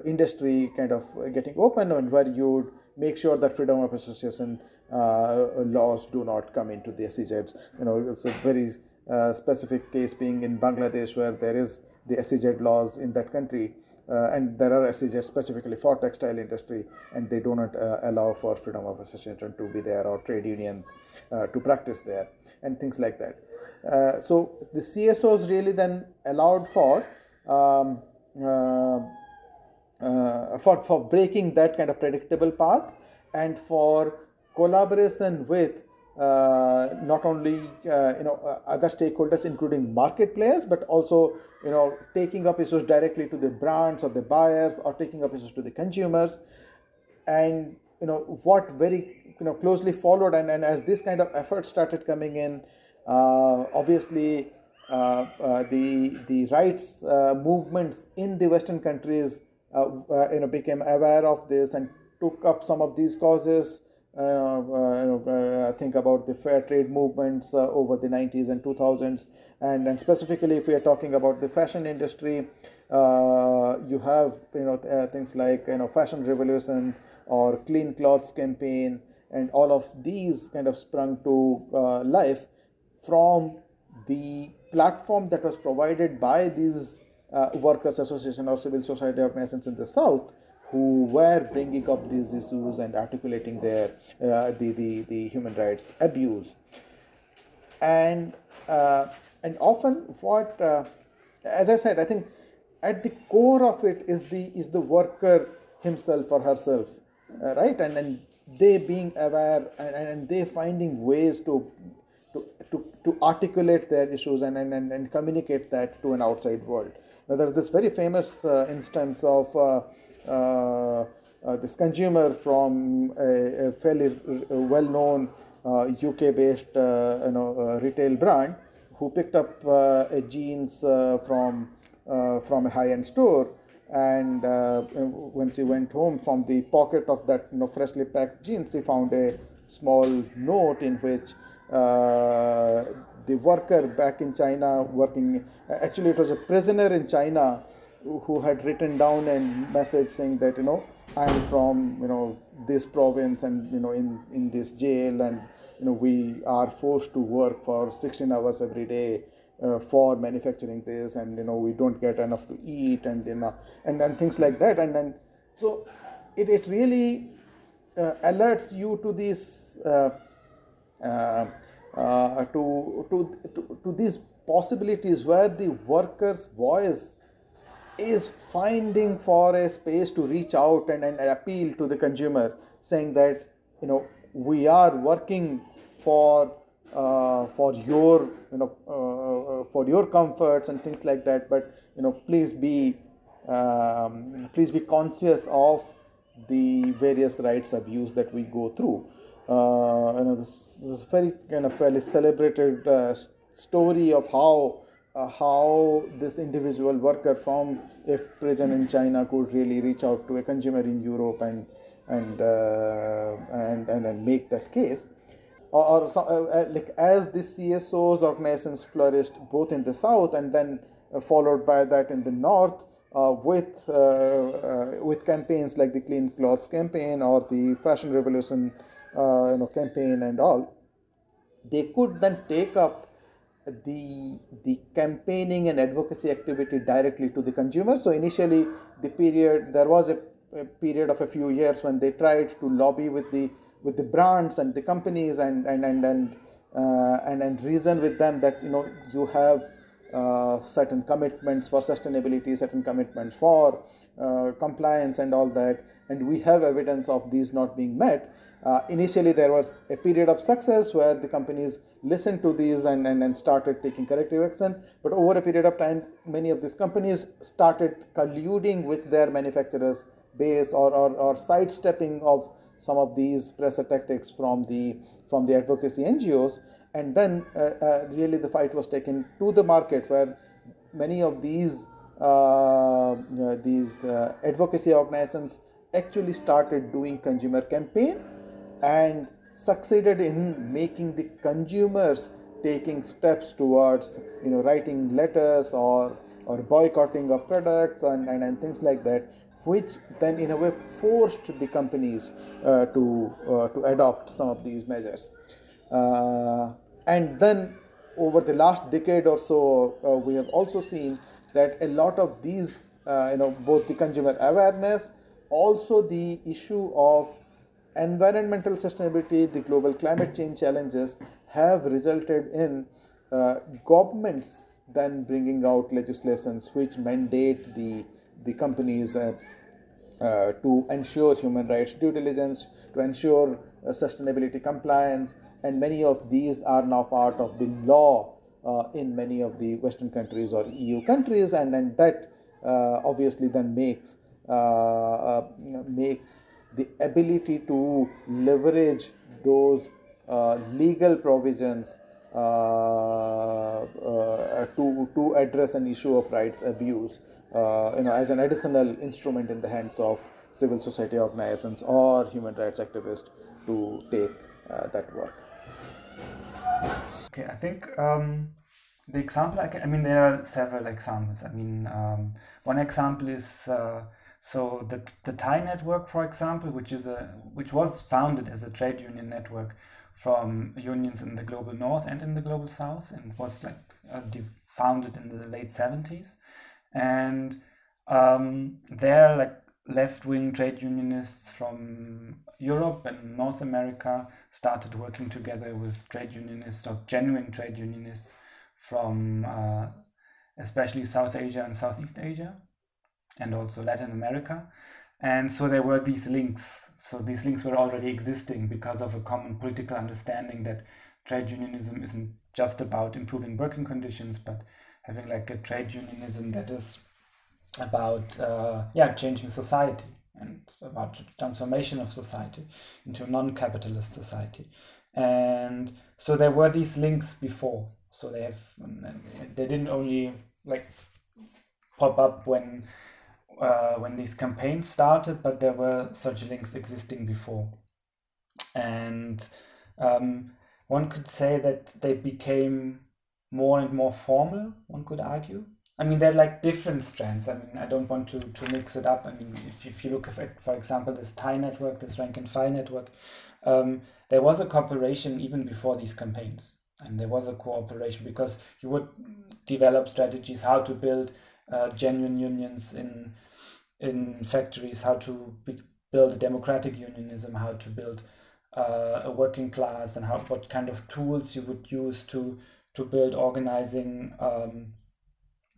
industry kind of getting open and where you would make sure that freedom of association laws do not come into the SEZs. You know, it's a very uh, specific case being in Bangladesh where there is the SEZ laws in that country. Uh, and there are SEZs specifically for textile industry, and they do not uh, allow for freedom of association to be there or trade unions uh, to practice there, and things like that. Uh, so the CSOs really then allowed for um, for for breaking that kind of predictable path, and for collaboration with uh, not only uh, you know uh, other stakeholders including market players but also you know taking up issues directly to the brands or the buyers or taking up issues to the consumers. And you know what very you know closely followed and, and as this kind of effort started coming in uh, obviously uh, uh, the the rights movements in the western countries you know became aware of this and took up some of these causes uh, uh, uh, think about the fair trade movements over the 90s and 2000s, and, and specifically if we are talking about the fashion industry, you have you know things like you know fashion revolution or clean clothes campaign, and all of these kind of sprung to life from the platform that was provided by these uh, workers' association or civil society of organizations in the south who were bringing up these issues and articulating their uh, the, the the human rights abuse and uh, and often what uh, as i said i think at the core of it is the is the worker himself or herself uh, right and then they being aware and, and they finding ways to to, to, to articulate their issues and, and, and, communicate that to an outside world. Now, there's this very famous uh, instance of uh this consumer from a, a fairly well known UK uh, based uh, you know, retail brand who picked up a jeans from, from a high end store and uh, when she went home from the pocket of that you know, freshly packed jeans she found a small note in which uh, the worker back in china working actually it was a prisoner in china who had written down a message saying that you know i'm from you know this province and you know in in this jail and you know we are forced to work for 16 hours every day uh, for manufacturing this and you know we don't get enough to eat and you know and then things like that. And then so it, it really uh, alerts you to this uh, uh, uh to, to, to, to these possibilities where the worker's voice is finding for a space to reach out and, and appeal to the consumer saying that you know we are working for uh, for your you know uh, uh, for your comforts and things like that. But you know please be um, please be conscious of the various rights abuse that we go through. Uh, you know this, this is very kind of fairly celebrated uh, story of how uh, how this individual worker from a prison in China could really reach out to a consumer in Europe and and uh, and, and, and make that case. Or, or uh, uh, like as the CSOs organizations flourished both in the south and then uh, followed by that in the north uh, with uh, uh, with campaigns like the Clean Clothes campaign or the Fashion Revolution you know campaign and all, they could then take up the the campaigning and advocacy activity directly to the consumer. So initially, the period there was a, a period of a few years when they tried to lobby with the with the brands and the companies and and and and uh, and, and reason with them that you know you have uh, certain commitments for sustainability, certain commitments for uh, compliance and all that, and we have evidence of these not being met. Uh, initially, there was a period of success where the companies listened to these and, and, and started taking corrective action. But over a period of time, many of these companies started colluding with their manufacturers' base or, or, or sidestepping of some of these pressure tactics from the from the advocacy NGOs, and then uh, uh, really the fight was taken to the market where many of these uh, these uh, advocacy organizations actually started doing consumer campaign and succeeded in making the consumers taking steps towards you know writing letters or or boycotting of products and, and, and things like that which then in a way forced the companies uh, to uh, to adopt some of these measures. Uh, and then over the last decade or so uh, we have also seen that a lot of these uh, you know both the consumer awareness also the issue of environmental sustainability the global climate change challenges have resulted in uh, governments then bringing out legislations which mandate the the companies uh, uh, to ensure human rights due diligence, to ensure uh, sustainability compliance, and many of these are now part of the law uh, in many of the Western countries or EU countries, and, and that uh, obviously then makes makes the ability to leverage those legal provisions uh, uh, to to address an issue of rights abuse, uh, you know, as an additional instrument in the hands of civil society organizations or human rights activists to take that work. Okay, I think um, the example I can, I mean, there are several examples. I mean, um, one example is uh, so the the TIE network, for example, which is a which was founded as a trade union network, from unions in the global north and in the global south, and was like uh, founded in the late 70s. And um, there, like left wing trade unionists from Europe and North America started working together with trade unionists or genuine trade unionists from uh, especially South Asia and Southeast Asia and also Latin America. And so there were these links. So these links were already existing because of a common political understanding that trade unionism isn't just about improving working conditions, but having like a trade unionism that is about uh, yeah changing society and about transformation of society into a non-capitalist society and so there were these links before so they have they didn't only like pop up when uh, when these campaigns started but there were such links existing before and um, one could say that they became more and more formal one could argue I mean, they're like different strands. I mean, I don't want to, to mix it up. I mean, if, if you look at, for example, this TIE network, this rank and file network, um, there was a cooperation even before these campaigns. And there was a cooperation because you would develop strategies how to build uh, genuine unions in in factories, how to build a democratic unionism, how to build uh, a working class, and how what kind of tools you would use to to build organizing um,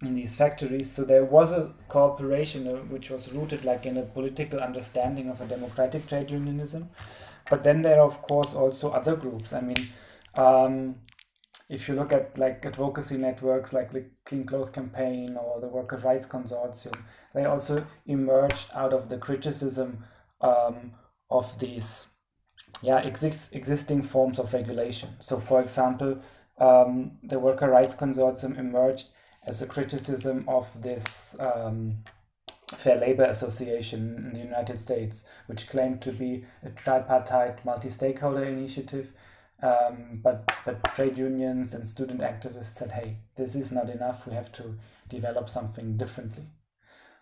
in these factories. So there was a cooperation uh, which was rooted like in a political understanding of a democratic trade unionism. But then there are of course also other groups. I mean, um, if you look at like advocacy networks like the Clean Clothes Campaign or the Workers' Rights Consortium, they also emerged out of the criticism um, of these yeah exist, existing forms of regulation. So, for example, um, the Worker Rights Consortium emerged as a criticism of this um, Fair Labor Association in the United States, which claimed to be a tripartite multi stakeholder initiative. Um, but, but trade unions and student activists said, hey, this is not enough. We have to develop something differently.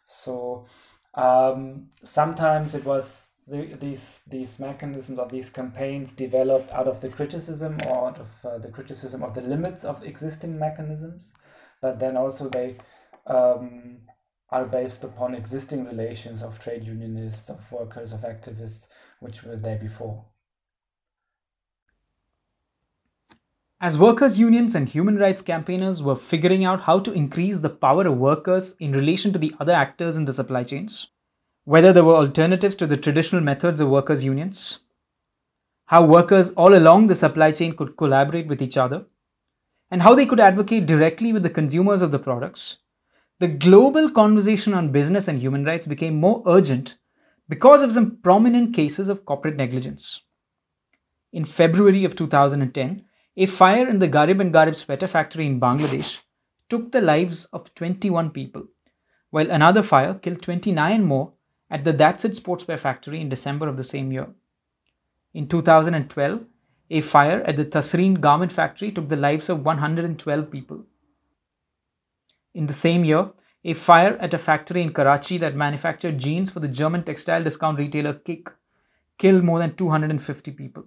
So um, sometimes it was the, these these mechanisms or these campaigns developed out of the criticism or out of uh, the criticism of the limits of existing mechanisms but then also they um, are based upon existing relations of trade unionists, of workers, of activists, which were there before. As workers' unions and human rights campaigners were figuring out how to increase the power of workers in relation to the other actors in the supply chains, whether there were alternatives to the traditional methods of workers' unions, how workers all along the supply chain could collaborate with each other, and how they could advocate directly with the consumers of the products, the global conversation on business and human rights became more urgent because of some prominent cases of corporate negligence. In February of 2010, a fire in the Garib and Garib sweater factory in Bangladesh took the lives of 21 people, while another fire killed 29 more at the That's It sportswear factory in December of the same year. In 2012, a fire at the Tazreen garment factory took the lives of 112 people. In the same year, a fire at a factory in Karachi that manufactured jeans for the German textile discount retailer KiK killed more than 250 people.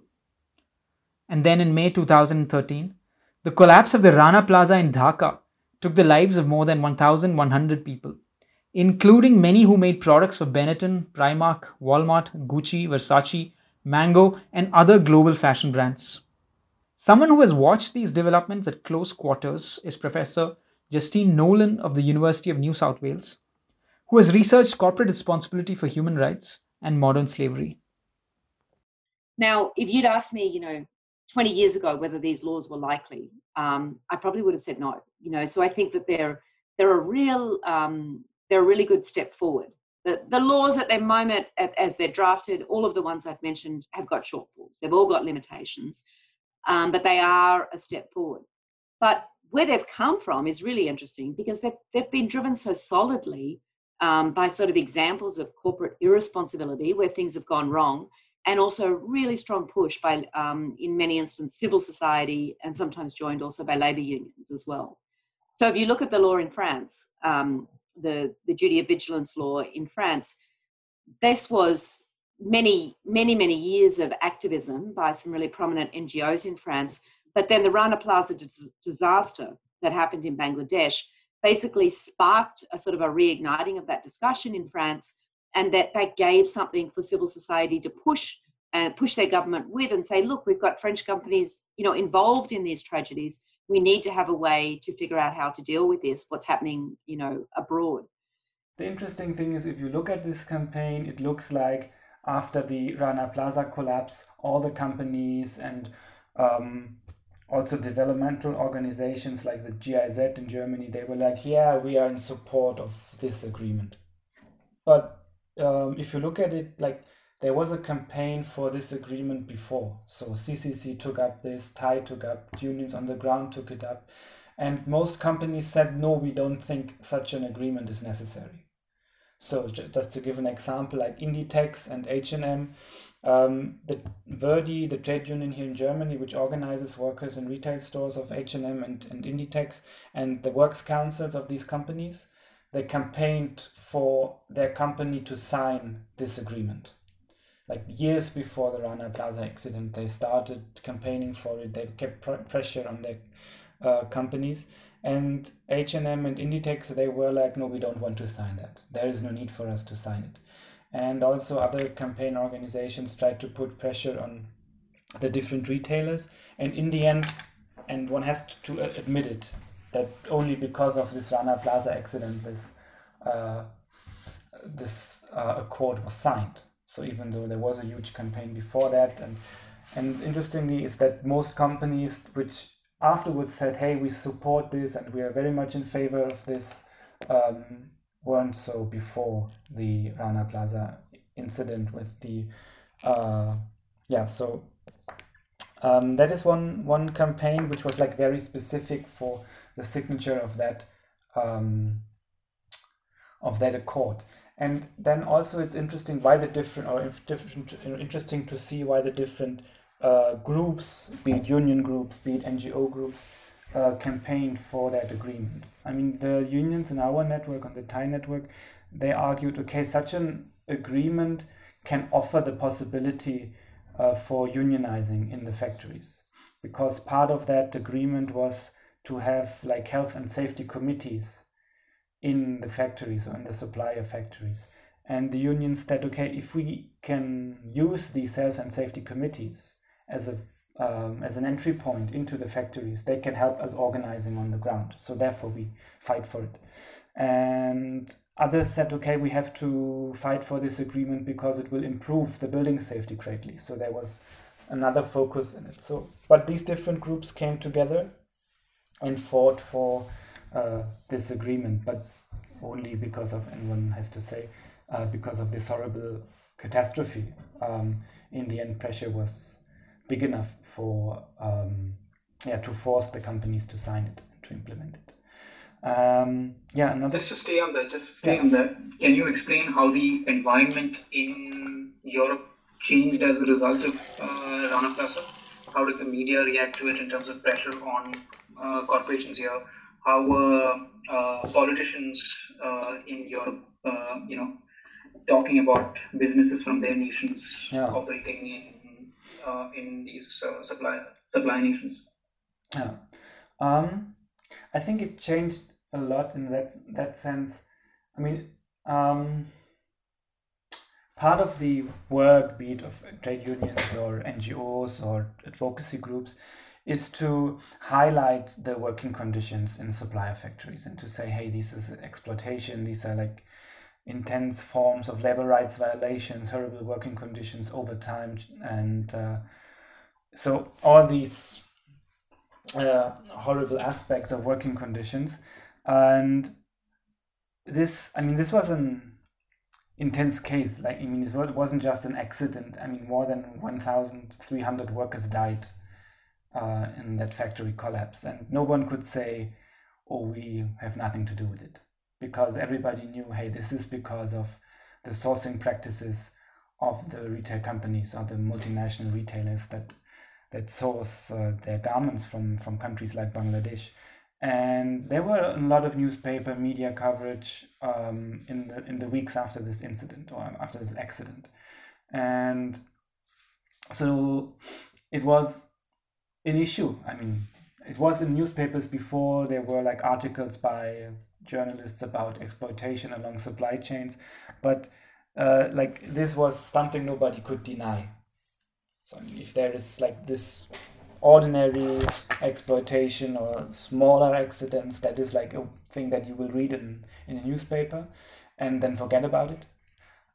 And then in May 2013, the collapse of the Rana Plaza in Dhaka took the lives of more than 1,100 people, including many who made products for Benetton, Primark, Walmart, Gucci, Versace, Mango, and other global fashion brands. Someone who has watched these developments at close quarters is Professor Justine Nolan of the University of New South Wales, who has researched corporate responsibility for human rights and modern slavery. Now, if you'd asked me, you know, 20 years ago whether these laws were likely, um, I probably would have said no. You know, so I think that they're they're a real um, they're a really good step forward the, the laws at the moment, as they're drafted, all of the ones I've mentioned have got shortfalls. They've all got limitations, um, but they are a step forward. But where they've come from is really interesting because they've, they've been driven so solidly um, by sort of examples of corporate irresponsibility where things have gone wrong, and also a really strong push by, um, in many instances, civil society and sometimes joined also by labour unions as well. So if you look at the law in France, um, the, the duty of vigilance law in France, this was many, many, many years of activism by some really prominent NGOs in France. But then the Rana Plaza dis- disaster that happened in Bangladesh basically sparked a sort of a reigniting of that discussion in France, and that that gave something for civil society to push and push their government with and say, look, we've got French companies, you know, involved in these tragedies. We need to have a way to figure out how to deal with this, what's happening, you know, abroad. The interesting thing is if you look at this campaign, it looks like after the Rana Plaza collapse, all the companies and um, also developmental organizations like the GIZ in Germany, they were like, yeah, we are in support of this agreement. But um, if you look at it, like there was a campaign for this agreement before. So CCC took up this, TIE took up, unions on the ground took it up. And most companies said, no, we don't think such an agreement is necessary. So just to give an example, like Inditex and H&M, um, the Verdi, the trade union here in Germany, which organizes workers in retail stores of H&M and, and Inditex, and the works councils of these companies, they campaigned for their company to sign this agreement. Like years before the Rana Plaza accident, they started campaigning for it. They kept pr- pressure on their uh, companies and H&M and Inditex, they were like, no, we don't want to sign that. There is no need for us to sign it. And also other campaign organizations tried to put pressure on the different retailers. And in the end, and one has to admit it, that only because of this Rana Plaza accident, this uh, this uh, accord was signed. So even though there was a huge campaign before that, and and interestingly is that most companies which afterwards said, hey, we support this and we are very much in favor of this, um, weren't so before the Rana Plaza incident with the, uh, yeah, so um, that is one, one campaign which was like very specific for the signature of that, um, of that accord. And then also it's interesting why the different, or different, interesting to see why the different uh, groups, be it union groups, be it NGO groups, uh, campaigned for that agreement. I mean, the unions in our network, on the TIE network, they argued, okay, such an agreement can offer the possibility uh, for unionizing in the factories, because part of that agreement was to have like health and safety committees in the factories or in the supplier factories. And the unions said, okay, if we can use these health and safety committees as a um, as an entry point into the factories. They can help us organizing on the ground. So therefore, we fight for it. And others said, okay, we have to fight for this agreement because it will improve the building safety greatly. So there was another focus in it. So, but these different groups came together and fought for uh, this agreement, but only because of, and one has to say, uh, because of this horrible catastrophe. Um, in the end, pressure was big enough for um, yeah to force the companies to sign it to implement it. Um, yeah, another. Just to stay on that, just stay yeah. on that. Can you explain how the environment in Europe changed as a result of uh, Rana Plaza? How did the media react to it in terms of pressure on corporations here? How were uh, politicians uh, in Europe, uh, you know, talking about businesses from their nations yeah. operating in uh, in these uh, supply supply nations. Yeah, um, I think it changed a lot in that that sense. I mean, um, part of the work, be it of trade unions or NGOs or advocacy groups, is to highlight the working conditions in supplier factories and to say, hey, this is exploitation. These are like intense forms of labor rights violations, horrible working conditions, overtime, and uh, so all these uh, horrible aspects of working conditions. And this, I mean, this was an intense case. Like, I mean, it wasn't just an accident. I mean, more than 1,300 workers died uh, in that factory collapse, and no one could say, "Oh, we have nothing to do with it." because everybody knew, hey, this is because of the sourcing practices of the retail companies or the multinational retailers that that source uh, their garments from from countries like Bangladesh. And there were a lot of newspaper media coverage um, in the in the weeks after this incident or after this accident. and so it was an issue. I mean, it was in newspapers before. There were like articles by journalists about exploitation along supply chains, but uh, like this was something nobody could deny. So if there is like this ordinary exploitation or smaller accidents, that is like a thing that you will read in in a newspaper, and then forget about it.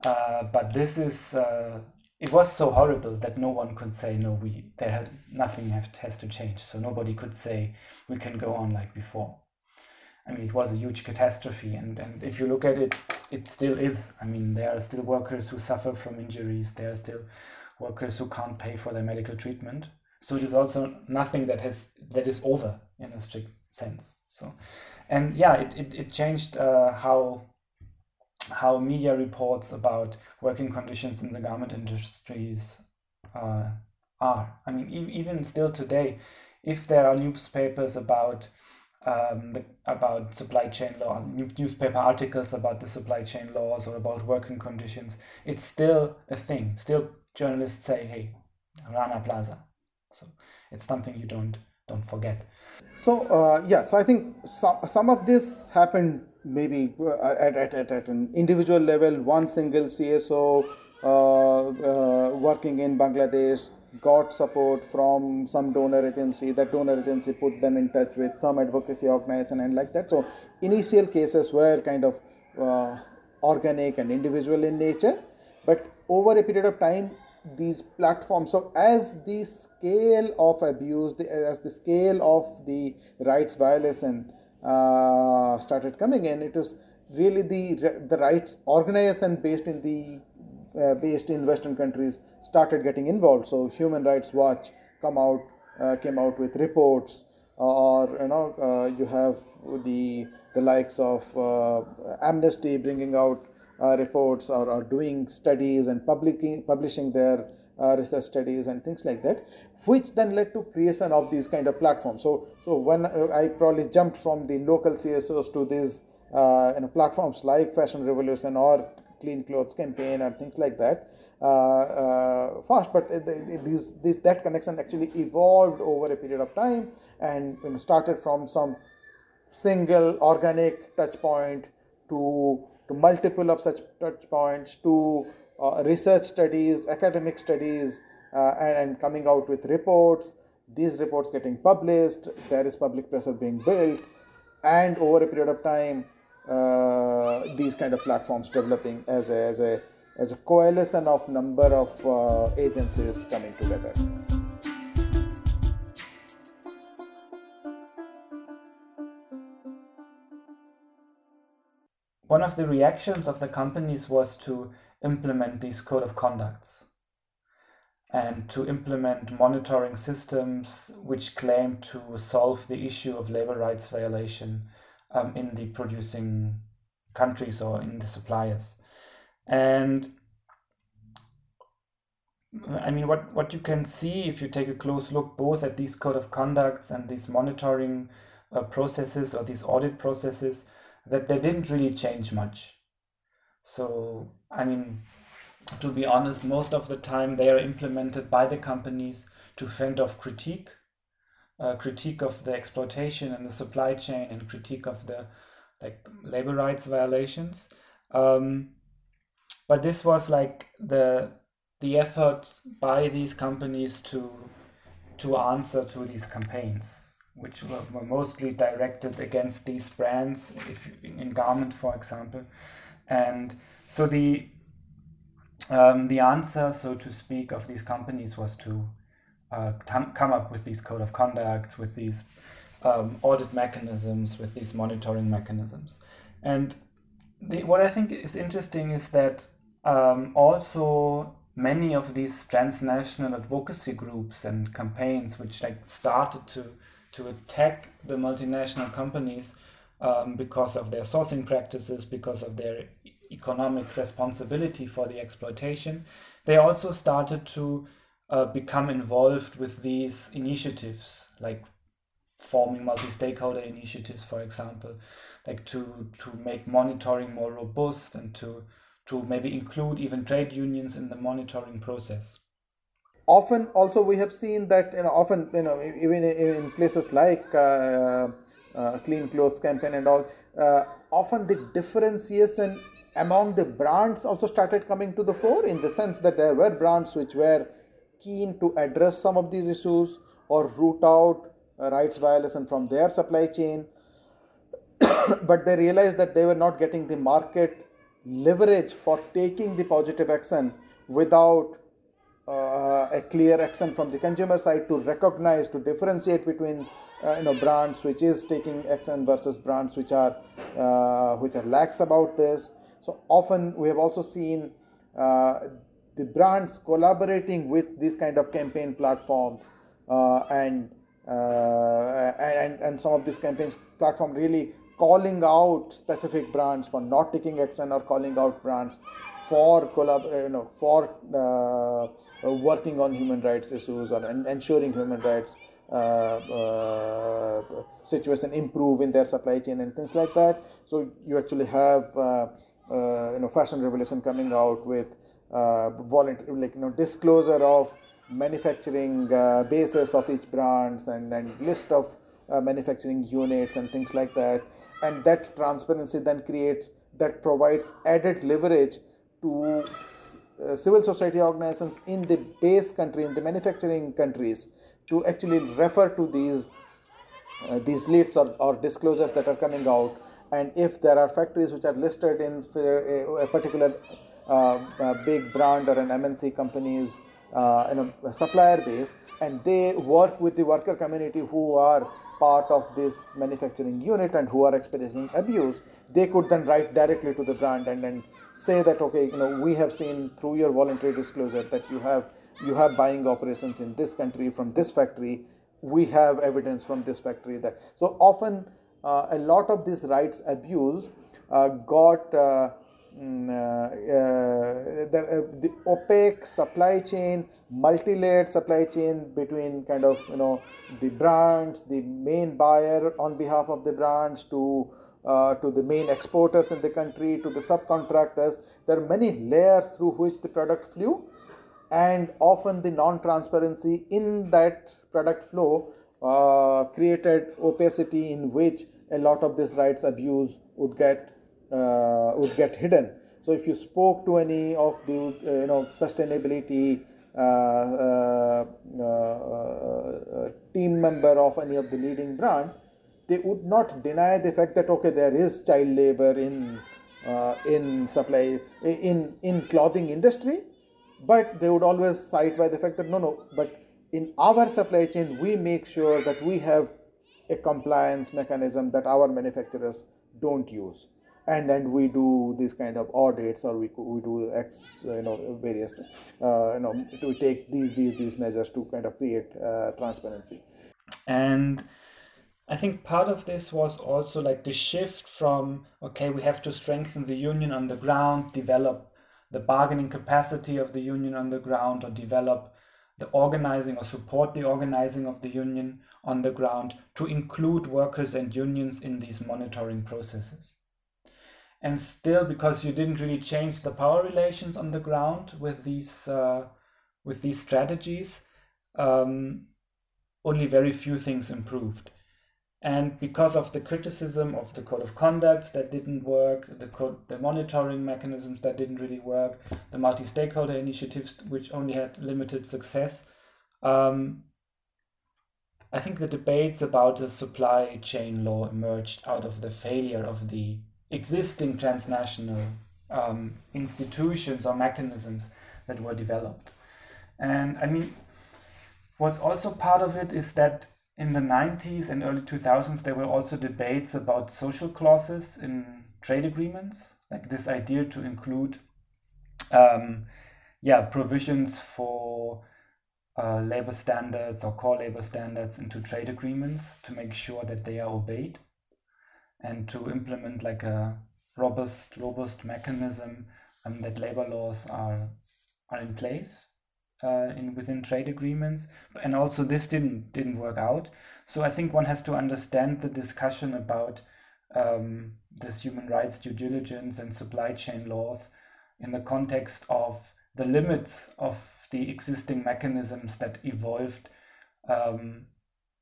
Uh, but this is uh, it was so horrible that no one could say no we there nothing have, has to change. So nobody could say we can go on like before. I mean it was a huge catastrophe and and if you look at it it still is. I mean there are still workers who suffer from injuries. There are still workers who can't pay for their medical treatment. So it is also nothing that has that is over in a strict sense. So and yeah it it, it changed uh, how how media reports about working conditions in the garment industries uh, are. I mean, e- even still today, if there are newspapers about um, the, about supply chain law, newspaper articles about the supply chain laws or about working conditions, it's still a thing. Still, journalists say, "Hey, Rana Plaza." So it's something you don't don't forget. So uh, yeah, so I think some some of this happened maybe uh, at, at, at, at an individual level. One single CSO uh, uh, working in Bangladesh got support from some donor agency. That donor agency put them in touch with some advocacy organization and like that. So initial cases were kind of uh, organic and individual in nature, but over a period of time these platforms so as the scale of abuse the, as the scale of the rights violation uh, started coming in it is really the the rights organization based in the uh, based in western countries started getting involved. So human rights watch come out uh, came out with reports or you know uh, you have the the likes of uh, amnesty bringing out uh, reports or, or doing studies and publishing publishing their research studies and things like that, which then led to creation of these kind of platforms. So, so when uh, I probably jumped from the local CSOs to these uh, you know, platforms like Fashion Revolution or Clean Clothes Campaign and things like that, uh, uh, fast. But these, these, that connection actually evolved over a period of time and you know, started from some single organic touch point to to multiple of such touch points to uh, research studies, academic studies, uh, and, and, coming out with reports. These reports getting published, there is public pressure being built, and over a period of time, uh, these kind of platforms developing as a, as a as a coalition of number of uh, agencies coming together. One of the reactions of the companies was to implement these code of conducts and to implement monitoring systems which claim to solve the issue of labor rights violation um, in the producing countries or in the suppliers. And I mean, what, what you can see if you take a close look both at these code of conducts and these monitoring uh, processes or these audit processes that they didn't really change much. So, I mean, to be honest, most of the time they are implemented by the companies to fend off critique, uh, critique of the exploitation in the supply chain, and critique of the like labor rights violations. Um, but this was like the the effort by these companies to to answer to these campaigns which were, were mostly directed against these brands, if in garment, for example. And so the um, the answer, so to speak, of these companies was to uh, come up with these code of conducts, with these um, audit mechanisms, with these monitoring mechanisms. And the, what I think is interesting is that um, also many of these transnational advocacy groups and campaigns, which like started to to attack the multinational companies um, because of their sourcing practices, because of their economic responsibility for the exploitation. They also started to uh, become involved with these initiatives, like forming multi-stakeholder initiatives, for example, like to to make monitoring more robust and to to maybe include even trade unions in the monitoring process often also we have seen that you know often you know even in places like uh, uh, clean clothes campaign and all uh, often the differentiation among the brands also started coming to the fore in the sense that there were brands which were keen to address some of these issues or root out rights violation from their supply chain. *coughs* But they realized that they were not getting the market leverage for taking the positive action without uh, a clear action from the consumer side to recognize to differentiate between uh, you know brands which is taking action versus brands which are uh, which are lax about this so often we have also seen uh, the brands collaborating with these kind of campaign platforms uh, and, uh, and and some of these campaigns platform really calling out specific brands for not taking action or calling out brands for collab you know for working on human rights issues or ensuring human rights uh, uh, situation improve in their supply chain and things like that. So you actually have uh, you know fashion revolution coming out with voluntary like you know disclosure of manufacturing basis of each brands and, and list of manufacturing units and things like that and that transparency then creates that provides added leverage to uh, civil society organizations in the base country, in the manufacturing countries, to actually refer to these uh, these lists or, or, disclosures that are coming out. And if there are factories which are listed in a, particular uh, big brand or an MNC company's uh, supplier base, and they work with the worker community who are part of this manufacturing unit and who are experiencing abuse, they could then write directly to the brand and then say that okay you know we have seen through your voluntary disclosure that you have you have buying operations in this country from this factory. We have evidence from this factory that so often a lot of this rights abuse uh, got uh, mm, uh, uh, the, uh, the opaque supply chain multi-layered supply chain between kind of you know the brands the main buyer on behalf of the brands to uh, to the main exporters in the country, to the subcontractors. There are many layers through which the product flew, and often the non transparency in that product flow uh, created opacity in which a lot of this rights abuse would get uh, would get hidden. So if you spoke to any of the uh, you know sustainability uh, team member of any of the leading brand, they would not deny the fact that okay there is child labor in uh, in supply in in clothing industry but they would always cite by the fact that no no but in our supply chain we make sure that we have a compliance mechanism that our manufacturers don't use. And and we do these kind of audits or we, we do x you know various uh, you know to take these these these measures to kind of create uh, transparency. And I think part of this was also like the shift from, okay, we have to strengthen the union on the ground, develop the bargaining capacity of the union on the ground, or develop the organizing or support the organizing of the union on the ground to include workers and unions in these monitoring processes. And still, because you didn't really change the power relations on the ground with these uh, with these strategies, um, only very few things improved. And because of the criticism of the code of conduct that didn't work, the code, the monitoring mechanisms that didn't really work, the multi-stakeholder initiatives which only had limited success, um, I think the debates about the supply chain law emerged out of the failure of the existing transnational um, institutions or mechanisms that were developed. And I mean, what's also part of it is that in the 90s and early 2000s, there were also debates about social clauses in trade agreements, like this idea to include, um, yeah, provisions for uh, labor standards or core labor standards into trade agreements to make sure that they are obeyed, and to implement like a robust, robust mechanism um, that labor laws are are in place uh, in within trade agreements and also this didn't didn't work out. So i think one has to understand the discussion about um, this human rights due diligence and supply chain laws in the context of the limits of the existing mechanisms that evolved um,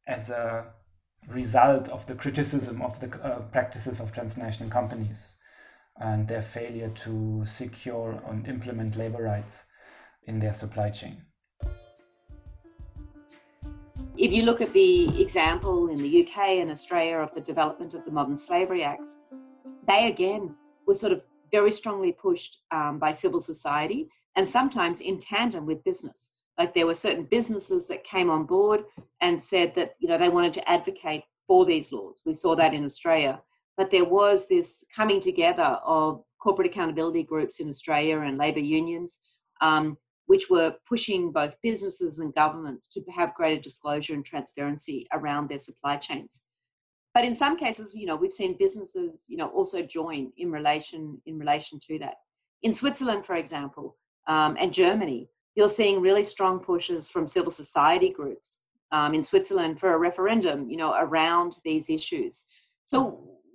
as a result of the criticism of the uh, practices of transnational companies and their failure to secure and implement labor rights in their supply chain. If you look at the example in the UK and Australia of the development of the Modern Slavery Acts, they again were sort of very strongly pushed um, by civil society and sometimes in tandem with business. Like there were certain businesses that came on board and said that you know they wanted to advocate for these laws. We saw that in Australia, but there was this coming together of corporate accountability groups in Australia and labour unions, um, which were pushing both businesses and governments to have greater disclosure and transparency around their supply chains. But in some cases you know we've seen businesses you know also join in relation in relation to that. In switzerland for example um, and germany you're seeing really strong pushes from civil society groups um, in switzerland for a referendum you know around these issues. So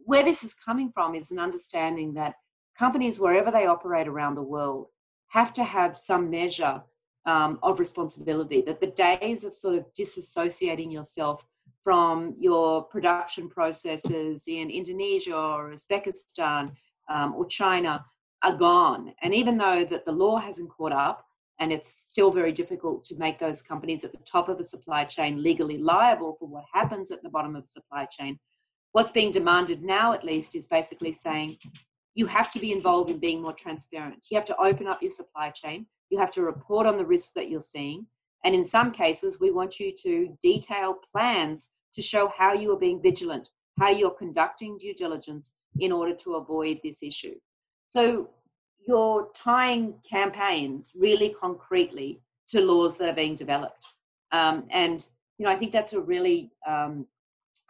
where this is coming from is an understanding that companies wherever they operate around the world have to have some measure um, of responsibility that the days of sort of disassociating yourself from your production processes in Indonesia or Uzbekistan um, or China are gone. And even though that the law hasn't caught up and it's still very difficult to make those companies at the top of a supply chain legally liable for what happens at the bottom of the supply chain, what's being demanded now at least is basically saying you have to be involved in being more transparent. You have to open up your supply chain. You have to report on the risks that you're seeing. And in some cases, we want you to detail plans to show how you are being vigilant, how you're conducting due diligence in order to avoid this issue. So you're tying campaigns really concretely to laws that are being developed. Um, and, you know, I think that's a really, um,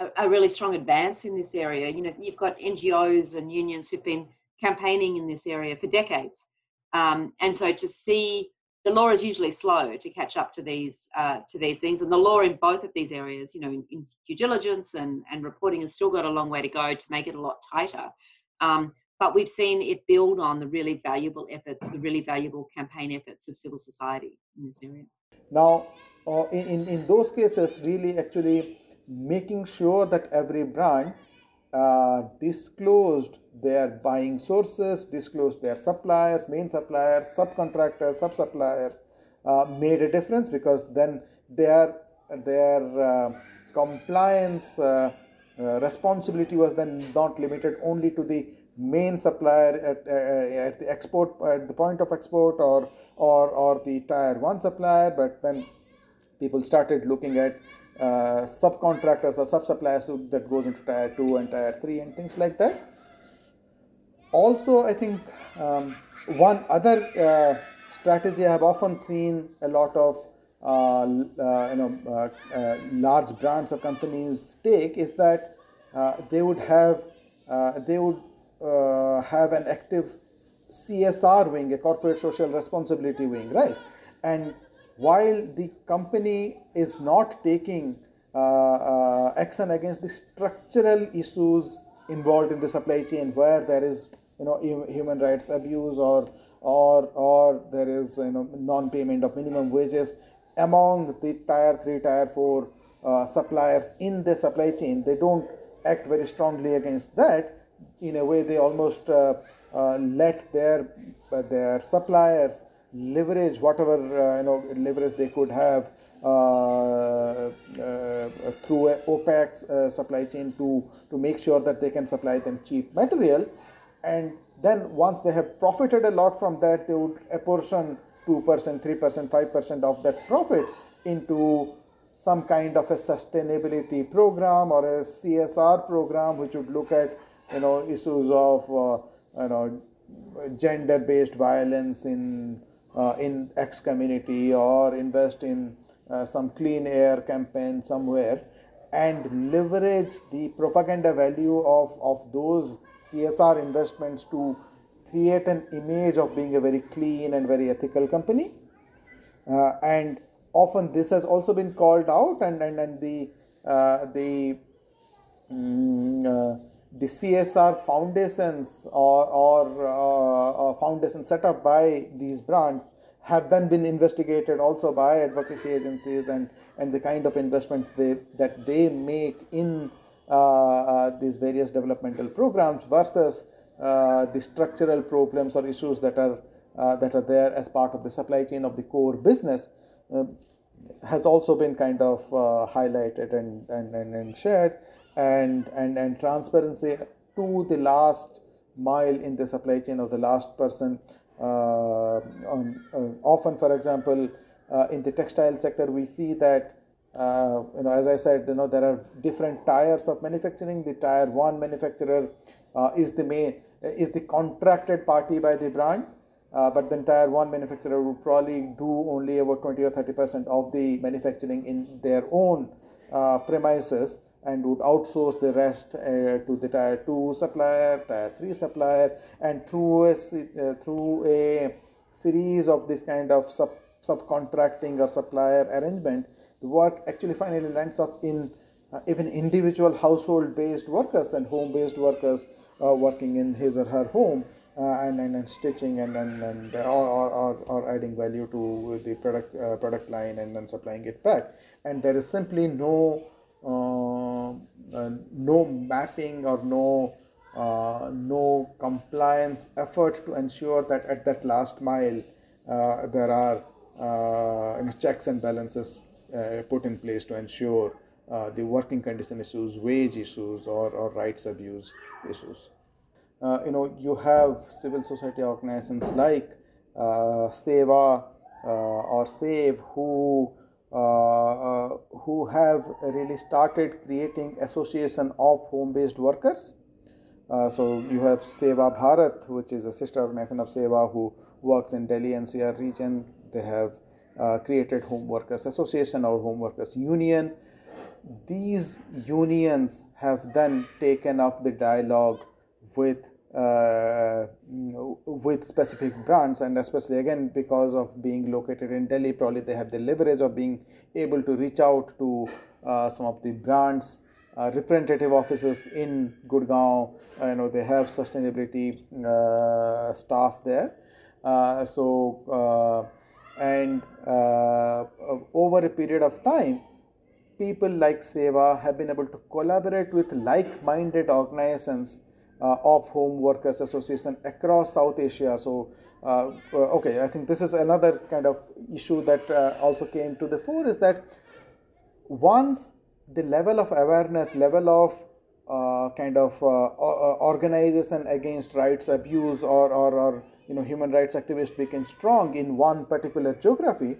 a, really strong advance in this area. You know, you've got NGOs and unions who've been campaigning in this area for decades. Um, and so to see the law is usually slow to catch up to these uh, to these things, and the law in both of these areas, you know, in, in, due diligence and and reporting, has still got a long way to go to make it a lot tighter. Um, but we've seen it build on the really valuable efforts, the really valuable campaign efforts of civil society in this area. Now, uh, in, in those cases, really actually making sure that every brand uh, disclosed their buying sources, disclosed their suppliers, main suppliers, subcontractors, sub suppliers, uh, made a difference because then their their uh, compliance uh, uh, responsibility was then not limited only to the main supplier at, at the export at the point of export or or or the tier one supplier, but then people started looking at uh, subcontractors or sub-suppliers that goes into tier 2 and tier 3 and things like that. Also i think um, one other uh, strategy i have often seen a lot of uh, uh you know uh, uh, large brands or companies take is that they would have they would have an active csr wing a corporate social responsibility wing right? And while the company is not taking uh, uh, action against the structural issues involved in the supply chain where there is you know human rights abuse or or or there is you know non-payment of minimum wages among the tier 3 tier 4 uh, suppliers in the supply chain. They don't act very strongly against that. In a way they almost uh, uh, let their their suppliers leverage whatever uh, you know leverage they could have uh, uh, through a OPEX uh, supply chain to to make sure that they can supply them cheap material. And then once they have profited a lot from that they would apportion 2% 3% 5% of that profits into some kind of a sustainability program or a csr program which would look at you know issues of uh, you know gender based violence in uh, in X community or invest in uh, some clean air campaign somewhere and leverage the propaganda value of, of those CSR investments to create an image of being a very clean and very ethical company. Uh, and often this has also been called out and, and, and the, uh, the, uh, the CSR foundations or, or uh, foundations set up by these brands have then been investigated also by advocacy agencies and, and the kind of investments they, that they make in uh, uh, these various developmental programs versus uh, the structural problems or issues that are uh, that are there as part of the supply chain of the core business uh, has also been kind of uh, highlighted and, and, and, and shared and, and, and transparency to the last mile in the supply chain of the last person uh, um, uh, often, for example, uh, in the textile sector, we see that you know, as I said, you know, there are different tiers of manufacturing. The tier one manufacturer is the main is the contracted party by the brand, uh, but the entire one manufacturer would probably do only about 20 or 30 percent of the manufacturing in their own uh, premises and would outsource the rest uh, to the tier 2 supplier, tier 3 supplier and through a, uh, through a series of this kind of sub, subcontracting or supplier arrangement, the work actually finally lands up in uh, even individual household based workers and home based workers uh, working in his or her home uh, and, and, and stitching and, and, and uh, or, or, or adding value to the product product line and then supplying it back. And there is simply no no mapping or no uh, no compliance effort to ensure that at that last mile there are you know, checks and balances put in place to ensure the working condition issues, wage issues, or, or rights abuse issues. Uh, you know, you have civil society organizations like uh, SEWA uh, or Save who uh, uh, who have really started creating association of home-based workers. Uh, so you have SEWA Bharat, which is a sister organization of SEWA, who works in Delhi NCR region. They have created Home Workers Association or Home Workers Union. These unions have then taken up the dialogue with uh, with specific brands and especially again because of being located in Delhi probably they have the leverage of being able to reach out to uh, some of the brands uh, representative offices in Gurgaon. You know they have sustainability uh, staff there. Uh, so uh, and over a period of time people like SEWA have been able to collaborate with like-minded organizations uh, of Home Workers Association across South Asia. So, uh, uh, okay, I think this is another kind of issue that also came to the fore is that once the level of awareness, level of uh, kind of uh, organization against rights abuse or, or, or, you know human rights activists became strong in one particular geography,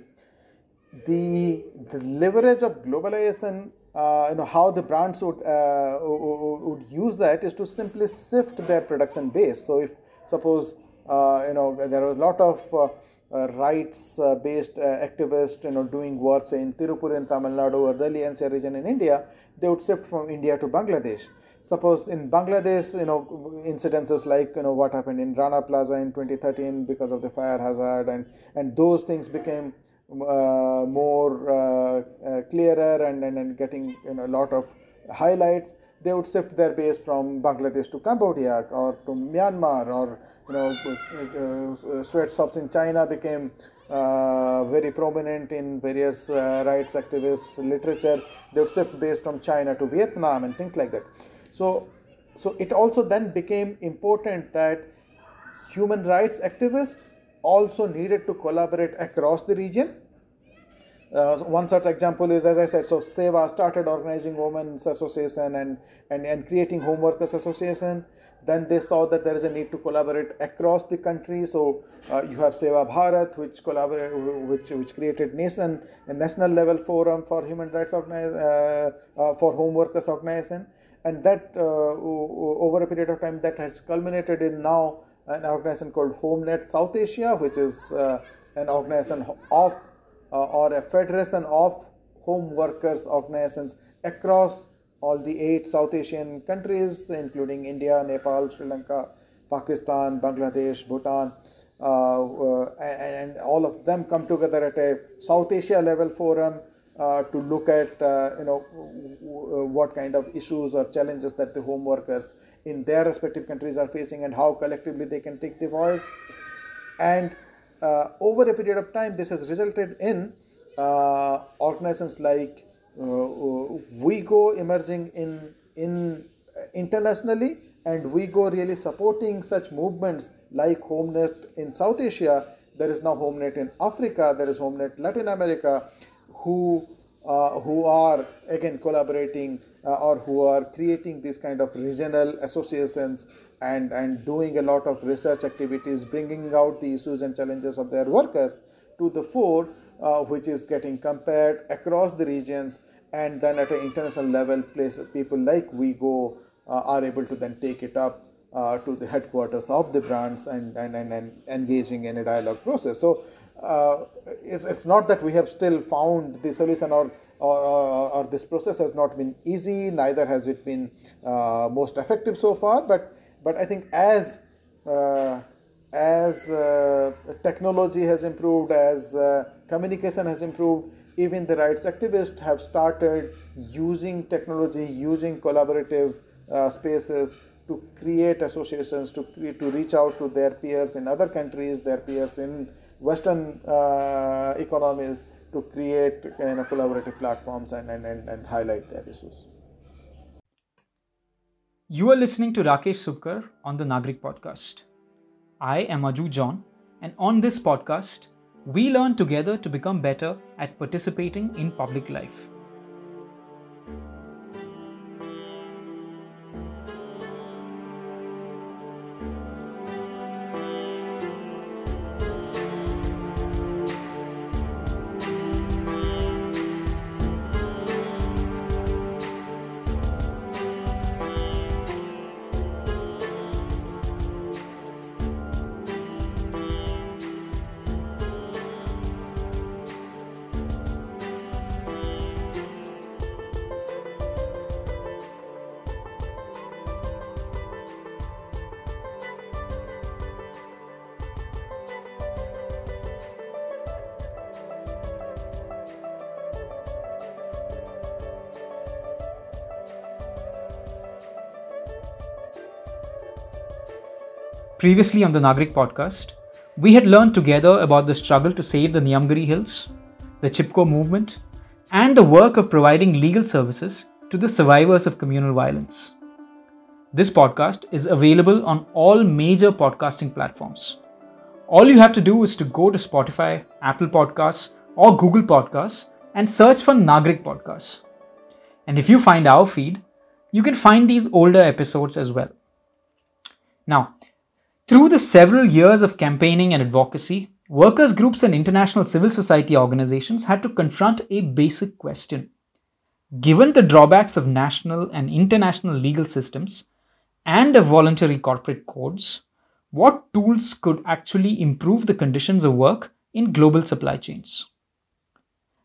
the, the leverage of globalization uh, you know how the brands would uh, would use that is to simply shift their production base. So if suppose uh, you know there are a lot of uh, uh, rights based activists you know doing work say in Tirupur in Tamil Nadu or Delhi NCR region in India, they would shift from India to Bangladesh. Suppose in Bangladesh, you know, incidences like you know what happened in Rana Plaza in 2013 because of the fire hazard, and and those things became more uh, uh, clearer and, and, and getting you know, a lot of highlights, they would shift their base from Bangladesh to Cambodia or to Myanmar or you know sweatshops in China became uh, very prominent in various uh, rights activists literature. They would shift base from China to Vietnam and things like that. So, so it also then became important that human rights activists also needed to collaborate across the region. Uh, one such example is, as I said, so SEWA started organizing women's association and, and, and creating home workers association. Then they saw that there is a need to collaborate across the country. So uh, you have SEWA Bharat, which collaborate, which which created nation a national level forum for human rights organize, uh, uh for home workers organization, and that uh, over a period of time that has culminated in now an organization called HomeNet South Asia, which is uh, an organization of uh, or a federation of home workers organizations across all the eight South Asian countries, including India, Nepal, Sri Lanka, Pakistan, Bangladesh, Bhutan, uh, uh, and, and, all of them come together at a South Asia level forum uh, to look at uh, you know what kind of issues or challenges that the home workers in their respective countries are facing and how collectively they can take the voice and uh, over a period of time this has resulted in uh, organizations like uh, WIEGO emerging in in internationally and WIEGO really supporting such movements like HomeNet in South Asia. There is now HomeNet in Africa. There is HomeNet Latin America, who uh, who are again collaborating uh, or who are creating these kind of regional associations and and doing a lot of research activities, bringing out the issues and challenges of their workers to the fore, uh, which is getting compared across the regions and then at an international level, places people like WIEGO uh, are able to then take it up uh, to the headquarters of the brands and, and, and, and engaging in a dialogue process. So uh, it's, it's not that we have still found the solution or, or, or, or this process has not been easy, neither has it been uh, most effective so far, but, but I think as uh, as uh, technology has improved, as communication has improved, even the rights activists have started using technology, using collaborative uh, spaces to create associations, to, to reach out to their peers in other countries, their peers in Western uh, economies to create kind of collaborative platforms and, and, and, and highlight their issues. You are listening to Rakesh Supkar on the Nagrik podcast. I am Aju John, and on this podcast, we learn together to become better at participating in public life. Previously on the Nagrik podcast, we had learned together about the struggle to save the Niyamgiri Hills, the Chipko movement, and the work of providing legal services to the survivors of communal violence. This podcast is available on all major podcasting platforms. All you have to do is to go to Spotify, Apple Podcasts, or Google Podcasts and search for Nagrik Podcasts. And if you find our feed, you can find these older episodes as well. Now, through the several years of campaigning and advocacy, workers' groups and international civil society organizations had to confront a basic question. Given the drawbacks of national and international legal systems and of voluntary corporate codes, what tools could actually improve the conditions of work in global supply chains?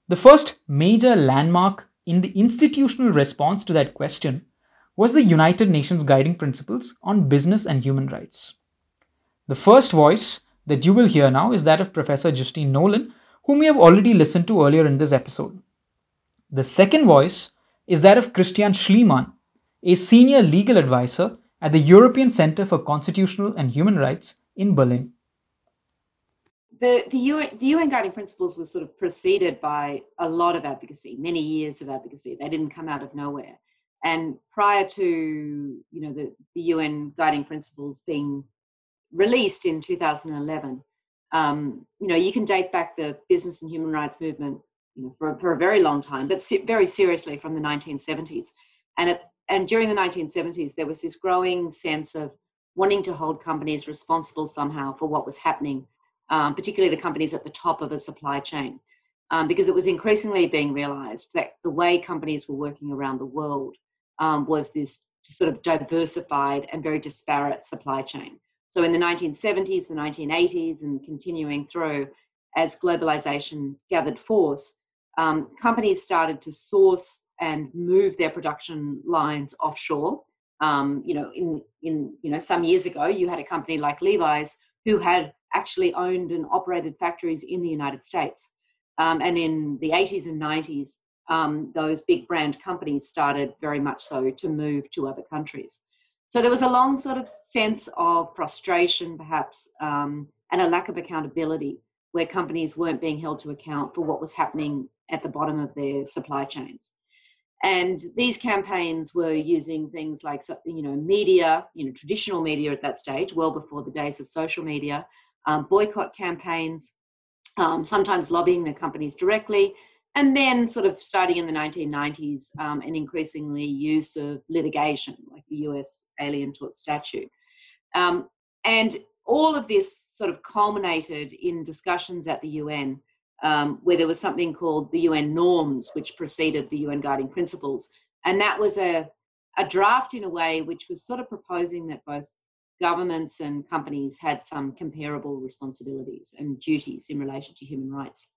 The first major landmark in the institutional response to that question was the United Nations Guiding Principles on Business and Human Rights. The first voice that you will hear now is that of Professor Justine Nolan, whom we have already listened to earlier in this episode. The second voice is that of Christian Schliemann, a senior legal advisor at the European Center for Constitutional and Human Rights in Berlin. The, the, UN, the UN Guiding Principles was sort of preceded by a lot of advocacy, many years of advocacy. They didn't come out of nowhere. And prior to you know the, the UN Guiding Principles being released in 2011. Um, you know, you can date back the business and human rights movement you know, for, for a very long time, but very seriously from the 1970s. And, it, and during the 1970s, there was this growing sense of wanting to hold companies responsible somehow for what was happening, um, particularly the companies at the top of a supply chain, um, because it was increasingly being realized that the way companies were working around the world um, was this sort of diversified and very disparate supply chain. So in the 1970s, the 1980s, and continuing through, as globalization gathered force, um, companies started to source and move their production lines offshore. Um, you know, in in you know some years ago, you had a company like Levi's who had actually owned and operated factories in the United States. Um, and in the 80s and 90s, um, those big brand companies started very much so to move to other countries. So there was a long sort of sense of frustration, perhaps, um, and a lack of accountability where companies weren't being held to account for what was happening at the bottom of their supply chains. And these campaigns were using things like, you know, media, you know, traditional media at that stage, well before the days of social media, um, boycott campaigns, um, sometimes lobbying the companies directly, and then sort of starting in the 1990s, um, an increasingly use of litigation, like the US Alien Tort Statute. Um, and all of this sort of culminated in discussions at the UN um, where there was something called the UN norms, which preceded the UN guiding principles. And that was a, a draft in a way which was sort of proposing that both governments and companies had some comparable responsibilities and duties in relation to human rights.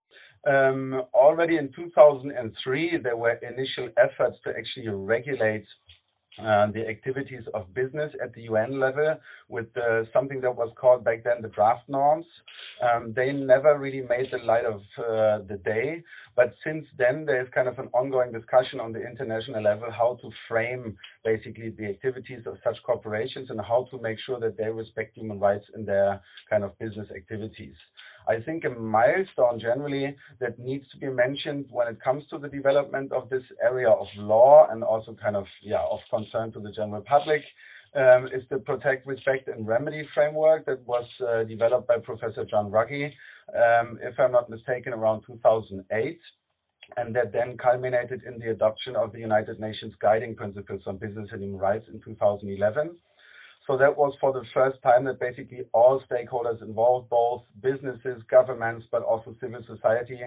Um, already in 2003, there were initial efforts to actually regulate uh, the activities of business at the UN level with uh, something that was called back then the draft norms. Um, they never really made the light of uh, the day, but since then there's kind of an ongoing discussion on the international level how to frame basically the activities of such corporations and how to make sure that they respect human rights in their kind of business activities. I think a milestone generally that needs to be mentioned when it comes to the development of this area of law and also kind of yeah of concern to the general public um, is the Protect, Respect and Remedy framework that was uh, developed by Professor John Ruggie, um, if I'm not mistaken, around 2008 and that then culminated in the adoption of the United Nations Guiding Principles on Business and Human Rights in 2011. So that was for the first time that basically all stakeholders involved, both businesses, governments, but also civil society,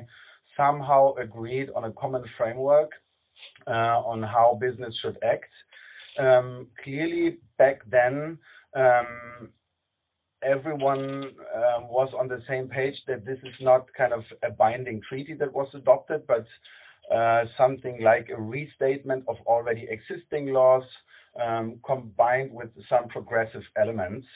somehow agreed on a common framework uh, on how business should act. Um, clearly, back then, um, everyone uh, was on the same page that this is not kind of a binding treaty that was adopted, but uh, something like a restatement of already existing laws um, combined with some progressive elements.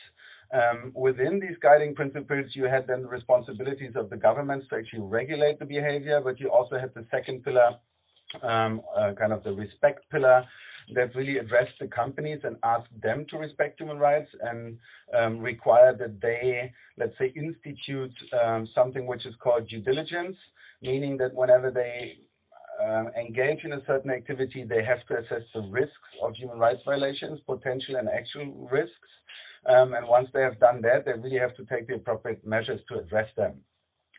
Um, within these guiding principles, you had then the responsibilities of the governments to actually regulate the behavior, but you also had the second pillar, um, uh, kind of the respect pillar, that really addressed the companies and asked them to respect human rights and um, require that they, let's say, institute um, something which is called due diligence, meaning that whenever they um, engage in a certain activity, they have to assess the risks of human rights violations, potential and actual risks. Um, and once they have done that, they really have to take the appropriate measures to address them.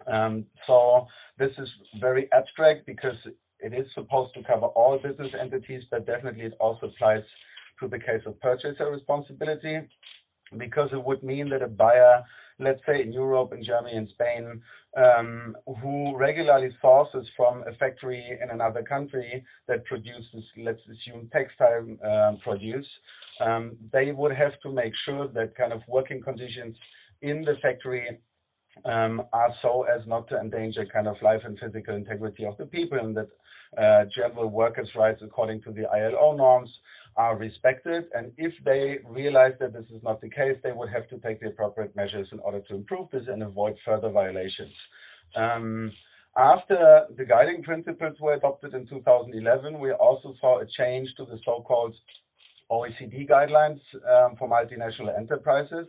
Um, so this is very abstract because it is supposed to cover all business entities, but definitely it also applies to the case of purchaser responsibility because it would mean that a buyer let's say in Europe, in Germany, in Spain, um, who regularly sources from a factory in another country that produces, let's assume, textile um, produce, um, they would have to make sure that kind of working conditions in the factory um, are so as not to endanger kind of life and physical integrity of the people and that uh, general workers' rights according to the ILO norms are respected. And if they realize that this is not the case, they would have to take the appropriate measures in order to improve this and avoid further violations. Um, after the guiding principles were adopted in 2011, we also saw a change to the so-called OECD guidelines um, for multinational enterprises,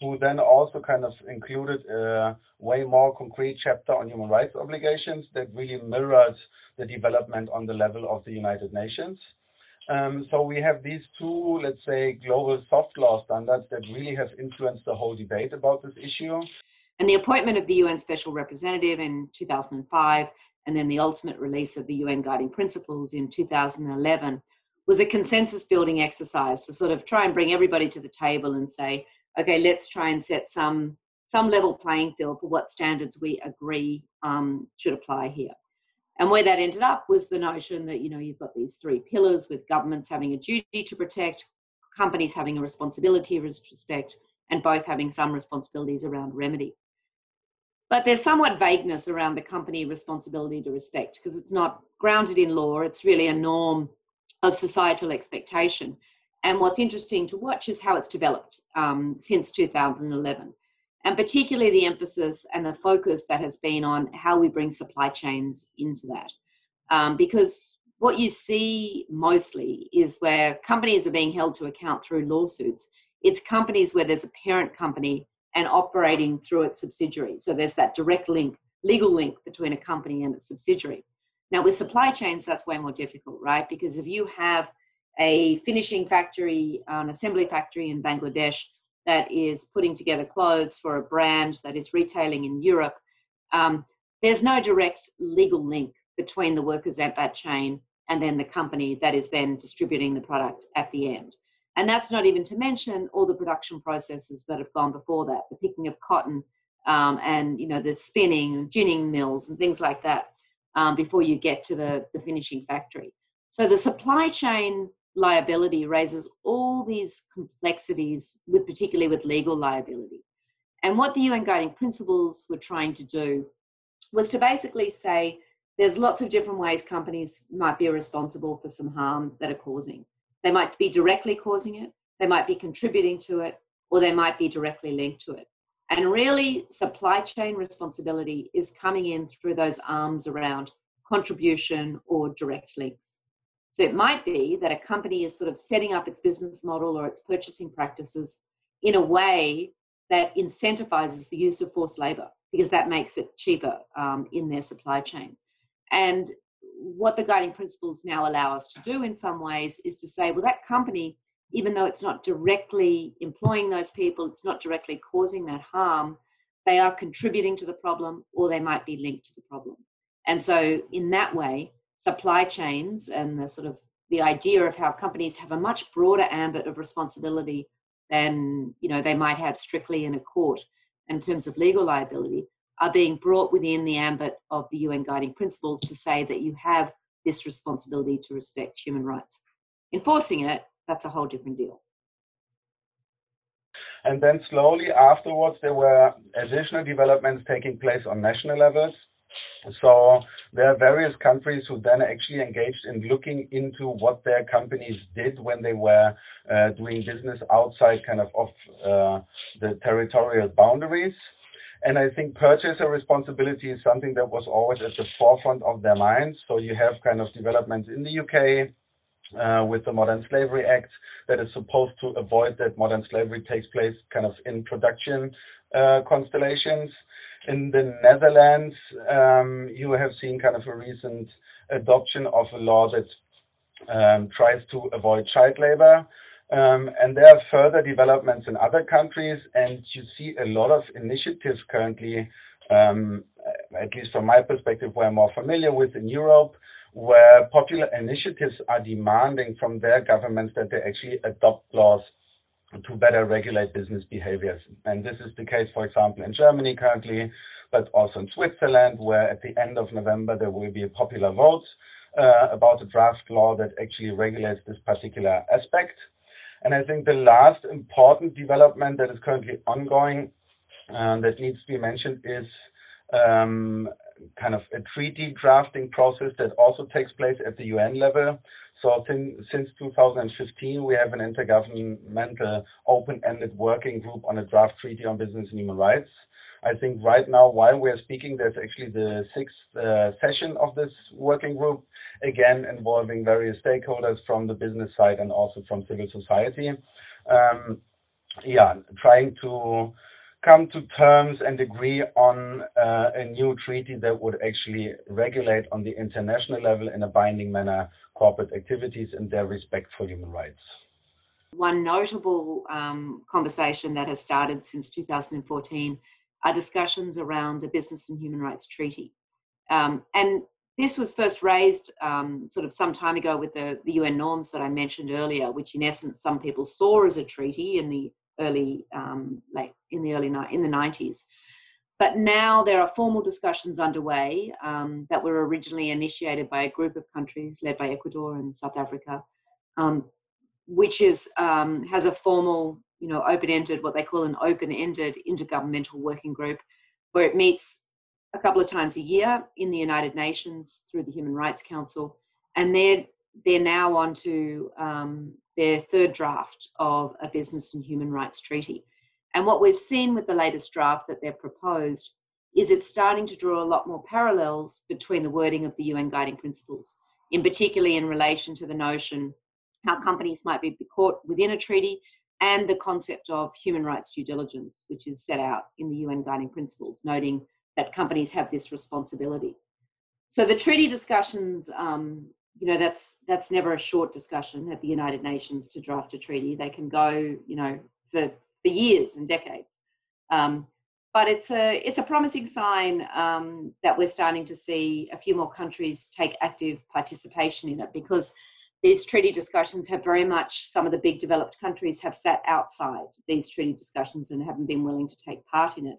who then also kind of included a way more concrete chapter on human rights obligations that really mirrored the development on the level of the United Nations. Um, so we have these two, let's say, global soft law standards that really have influenced the whole debate about this issue. And the appointment of the UN Special Representative in 2005, and then the ultimate release of the UN Guiding Principles in 2011, was a consensus building exercise to sort of try and bring everybody to the table and say, okay, let's try and set some some level playing field for what standards we agree um, should apply here. And where that ended up was the notion that, you know, you've got these three pillars with governments having a duty to protect, companies having a responsibility to respect, and both having some responsibilities around remedy. But there's somewhat vagueness around the company responsibility to respect because it's not grounded in law, it's really a norm of societal expectation. And what's interesting to watch is how it's developed um, since 2011. And particularly the emphasis and the focus that has been on how we bring supply chains into that. Um, because what you see mostly is where companies are being held to account through lawsuits. It's companies where there's a parent company and operating through its subsidiary. So there's that direct link, legal link between a company and its subsidiary. Now, with supply chains, that's way more difficult, right? Because if you have a finishing factory, an assembly factory in Bangladesh that is putting together clothes for a brand that is retailing in Europe, um, there's no direct legal link between the workers at that chain and then the company that is then distributing the product at the end. And that's not even to mention all the production processes that have gone before that, the picking of cotton um, and you know the spinning and ginning mills and things like that um, before you get to the, the finishing factory. So the supply chain liability raises all these complexities with particularly with legal liability. And what the UN guiding principles were trying to do was to basically say there's lots of different ways companies might be responsible for some harm that are causing. They might be directly causing it, they might be contributing to it, or they might be directly linked to it. And really, supply chain responsibility is coming in through those arms around contribution or direct links. So it might be that a company is sort of setting up its business model or its purchasing practices in a way that incentivizes the use of forced labor because that makes it cheaper um, in their supply chain. And what the guiding principles now allow us to do in some ways is to say, well, that company, even though it's not directly employing those people, it's not directly causing that harm, they are contributing to the problem or they might be linked to the problem. And so, in that way, supply chains and the sort of the idea of how companies have a much broader ambit of responsibility than you know they might have strictly in a court in terms of legal liability are being brought within the ambit of the UN guiding principles to say that you have this responsibility to respect human rights. Enforcing it, that's a whole different deal. And then slowly afterwards, there were additional developments taking place on national levels. So there are various countries who then actually engaged in looking into what their companies did when they were uh, doing business outside kind of of uh, the territorial boundaries. And I think purchaser responsibility is something that was always at the forefront of their minds. So you have kind of developments in the UK uh, with the Modern Slavery Act that is supposed to avoid that modern slavery takes place kind of in production uh, constellations. In the Netherlands, um, you have seen kind of a recent adoption of a law that um, tries to avoid child labor. Um, and there are further developments in other countries, and you see a lot of initiatives currently, um, at least from my perspective, where I'm more familiar with in Europe, where popular initiatives are demanding from their governments that they actually adopt laws to better regulate business behaviors. And this is the case, for example, in Germany currently, but also in Switzerland, where at the end of November there will be a popular vote uh, about a draft law that actually regulates this particular aspect. And I think the last important development that is currently ongoing uh, that needs to be mentioned is um, kind of a treaty drafting process that also takes place at the UN level. So since 2015, we have an intergovernmental open-ended working group on a draft treaty on business and human rights. I think right now, while we're speaking, there's actually the sixth uh, session of this working group, again involving various stakeholders from the business side and also from civil society. Um, yeah, trying to come to terms and agree on uh, a new treaty that would actually regulate on the international level in a binding manner corporate activities and their respect for human rights. One notable um, conversation that has started since 2014 are discussions around a business and human rights treaty. Um, and this was first raised um, sort of some time ago with the, the UN norms that I mentioned earlier, which in essence some people saw as a treaty in the early um, late in the early in the 90s. But now there are formal discussions underway um, that were originally initiated by a group of countries led by Ecuador and South Africa, um, which is um, has a formal, you know, open-ended, what they call an open-ended intergovernmental working group, where it meets a couple of times a year in the United Nations through the Human Rights Council, and they're they're now on to um, their third draft of a business and human rights treaty. And what we've seen with the latest draft that they've proposed is it's starting to draw a lot more parallels between the wording of the UN guiding principles, in particularly in relation to the notion how companies might be caught within a treaty and the concept of human rights due diligence, which is set out in the UN guiding principles, noting that companies have this responsibility. So the treaty discussions, um, you know, that's that's never a short discussion at the United Nations to draft a treaty. They can go, you know, for for years and decades. Um, but it's a it's a promising sign um, that we're starting to see a few more countries take active participation in it because these treaty discussions have very much some of the big developed countries have sat outside these treaty discussions and haven't been willing to take part in it.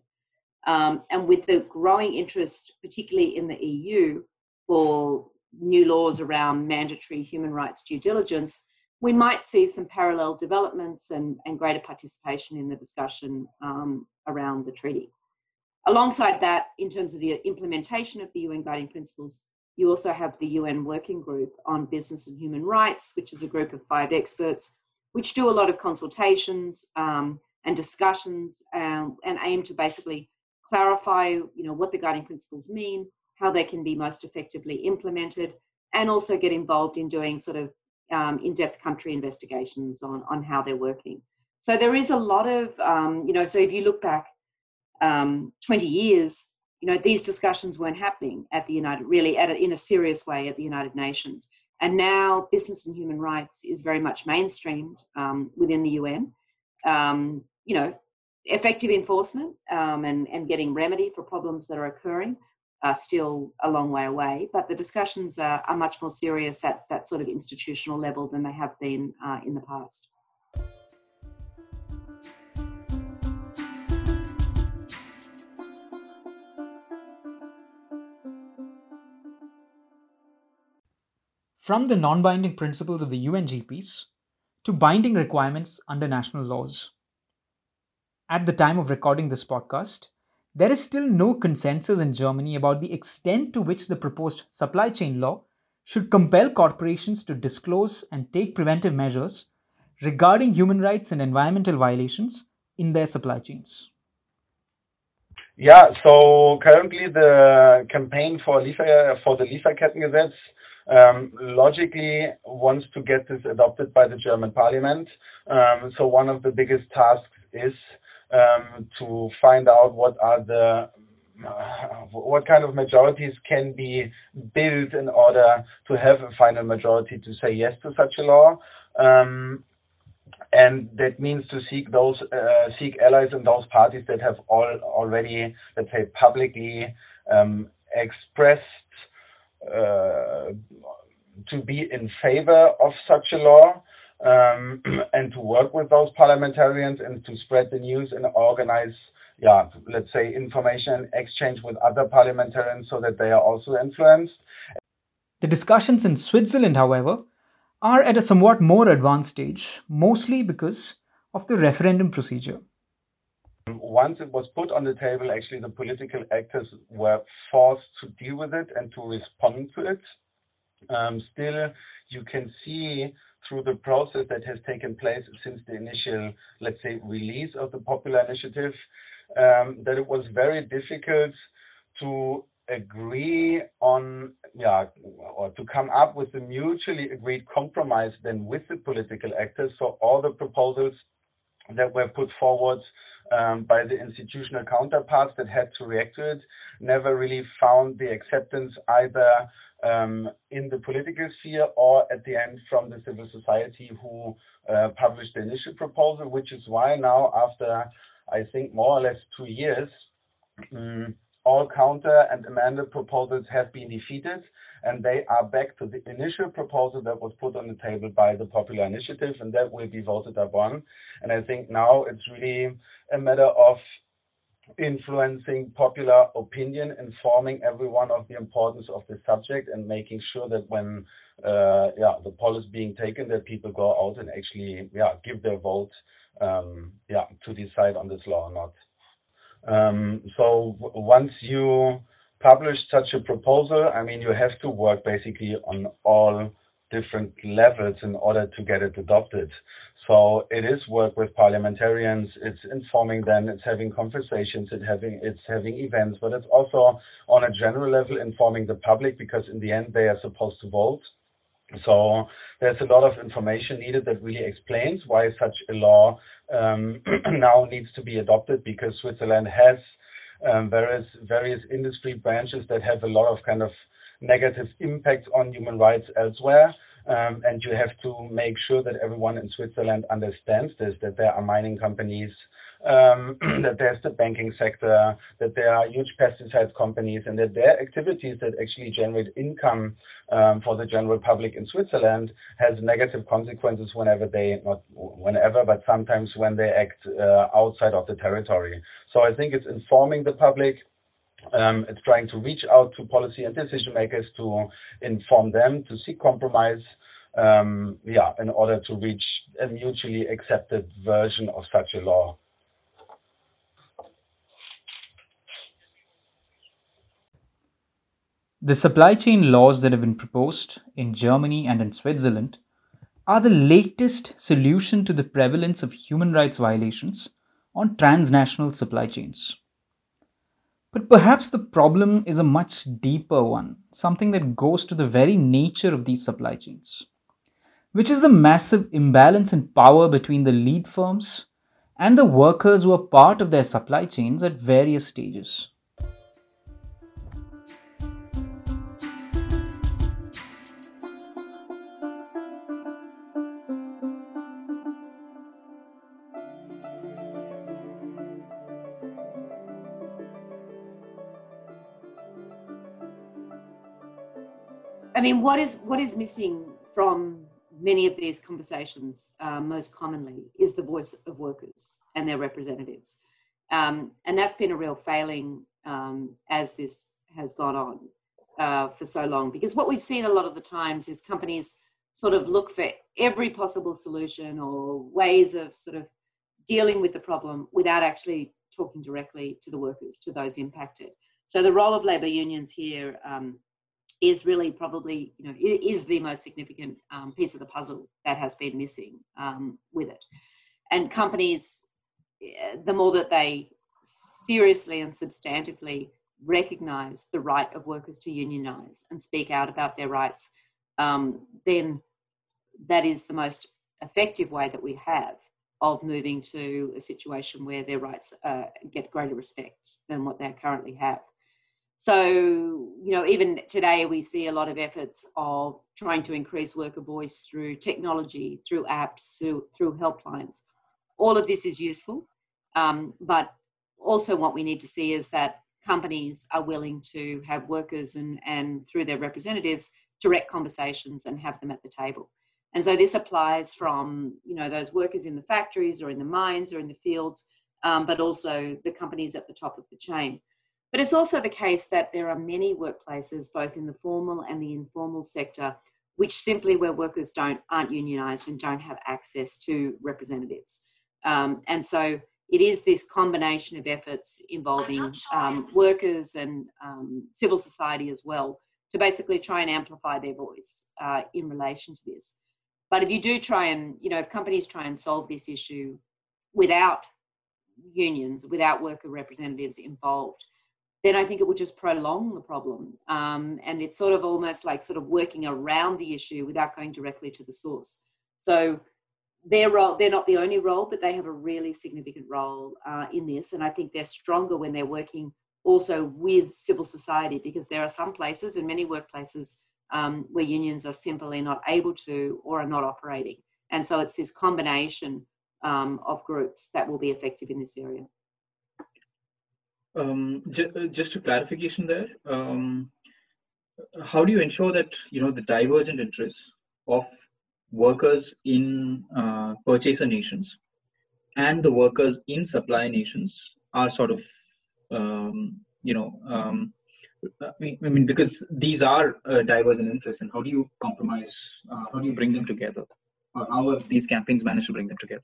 Um, and with the growing interest, particularly in the EU, for new laws around mandatory human rights due diligence, we might see some parallel developments and, and greater participation in the discussion um, around the treaty. Alongside that, in terms of the implementation of the UN guiding principles, you also have the UN Working Group on Business and Human Rights, which is a group of five experts, which do a lot of consultations um, and discussions um, and aim to basically clarify, you know, what the guiding principles mean, how they can be most effectively implemented, and also get involved in doing sort of um, in-depth country investigations on on how they're working. So there is a lot of, um, you know, so if you look back um, 20 years, you know, these discussions weren't happening at the United, really at a, in a serious way at the United Nations. And now business and human rights is very much mainstreamed um, within the UN. Um, you know, effective enforcement um, and, and getting remedy for problems that are occurring are still a long way away, but the discussions are, are much more serious at that sort of institutional level than they have been uh, in the past. From the non binding principles of the UNGPs to binding requirements under national laws. At the time of recording this podcast, there is still no consensus in Germany about the extent to which the proposed supply chain law should compel corporations to disclose and take preventive measures regarding human rights and environmental violations in their supply chains. Yeah, so currently the campaign for Liefer, for the Lieferkettengesetz um, logically wants to get this adopted by the German parliament. Um, so one of the biggest tasks is um, to find out what are the uh, what kind of majorities can be built in order to have a final majority to say yes to such a law. Um, and that means to seek those uh, seek allies in those parties that have all already, let's say, publicly um, expressed uh, to be in favor of such a law um, *clears throat* and to work with those parliamentarians and to spread the news and organize, yeah, let's say information exchange with other parliamentarians so that they are also influenced. The discussions in Switzerland, however, are at a somewhat more advanced stage, mostly because of the referendum procedure. Once it was put on the table, actually the political actors were forced to deal with it and to respond to it. Um, still, you can see through the process that has taken place since the initial, let's say, release of the popular initiative, um, that it was very difficult to agree on, yeah, or to come up with a mutually agreed compromise then with the political actors. So all the proposals that were put forward um, by the institutional counterparts that had to react to it never really found the acceptance either um, in the political sphere or at the end from the civil society who uh, published the initial proposal, which is why now after I think more or less two years, um, all counter and amended proposals have been defeated and they are back to the initial proposal that was put on the table by the popular initiative and that will be voted upon. And I think now it's really a matter of influencing popular opinion, informing everyone of the importance of the subject, and making sure that when uh, yeah the poll is being taken, that people go out and actually yeah give their vote um, yeah to decide on this law or not. Um, so once you publish such a proposal, I mean you have to work basically on all different levels in order to get it adopted. So it is work with parliamentarians. It's informing them. It's having conversations. It's having it's having events, but it's also on a general level informing the public because in the end they are supposed to vote. So there's a lot of information needed that really explains why such a law um, *clears throat* now needs to be adopted because Switzerland has um, various various industry branches that have a lot of kind of negative impacts on human rights elsewhere. Um, and you have to make sure that everyone in Switzerland understands this, that there are mining companies, um, *clears throat* that there's the banking sector, that there are huge pesticide companies, and that their activities that actually generate income um, for the general public in Switzerland has negative consequences whenever they, not whenever, but sometimes when they act uh, outside of the territory. So I think it's informing the public, um, it's trying to reach out to policy and decision makers to inform them, to seek compromise, um, yeah, in order to reach a mutually accepted version of such a law. The supply chain laws that have been proposed in Germany and in Switzerland are the latest solution to the prevalence of human rights violations on transnational supply chains. But perhaps the problem is a much deeper one, something that goes to the very nature of these supply chains, which is the massive imbalance in power between the lead firms and the workers who are part of their supply chains at various stages. Mean, what is what is missing from many of these conversations, uh, most commonly, is the voice of workers and their representatives, um, and that's been a real failing um, as this has gone on uh, for so long. Because what we've seen a lot of the times is companies sort of look for every possible solution or ways of sort of dealing with the problem without actually talking directly to the workers, to those impacted. So the role of labour unions here um, is really probably you know is the most significant um, piece of the puzzle that has been missing um, with it. And companies eh, the more that they seriously and substantively recognize the right of workers to unionize and speak out about their rights um, then that is the most effective way that we have of moving to a situation where their rights uh, get greater respect than what they currently have so, you know, even today we see a lot of efforts of trying to increase worker voice through technology, through apps, through, through helplines. All of this is useful, um, but also what we need to see is that companies are willing to have workers and, and through their representatives direct conversations and have them at the table. And so this applies from you know those workers in the factories or in the mines or in the fields, um, but also the companies at the top of the chain. But it's also the case that there are many workplaces, both in the formal and the informal sector, which simply where workers don't aren't unionised and don't have access to representatives. Um, and so it is this combination of efforts involving um, workers and um, civil society as well to basically try and amplify their voice uh, in relation to this. But if you do try and, you know, if companies try and solve this issue without unions, without worker representatives involved, then I think it would just prolong the problem. Um, and it's sort of almost like sort of working around the issue without going directly to the source. So their role, they're not the only role, but they have a really significant role uh, in this. And I think they're stronger when they're working also with civil society because there are some places and many workplaces um, where unions are simply not able to or are not operating. And so it's this combination um, of groups that will be effective in this area um, j- uh, just a clarification there. Um, how do you ensure that you know the divergent interests of workers in uh, purchaser nations and the workers in supply nations are sort of um, you know um, I mean because these are uh, divergent interests and how do you compromise uh, how do you bring them together or how have these campaigns managed to bring them together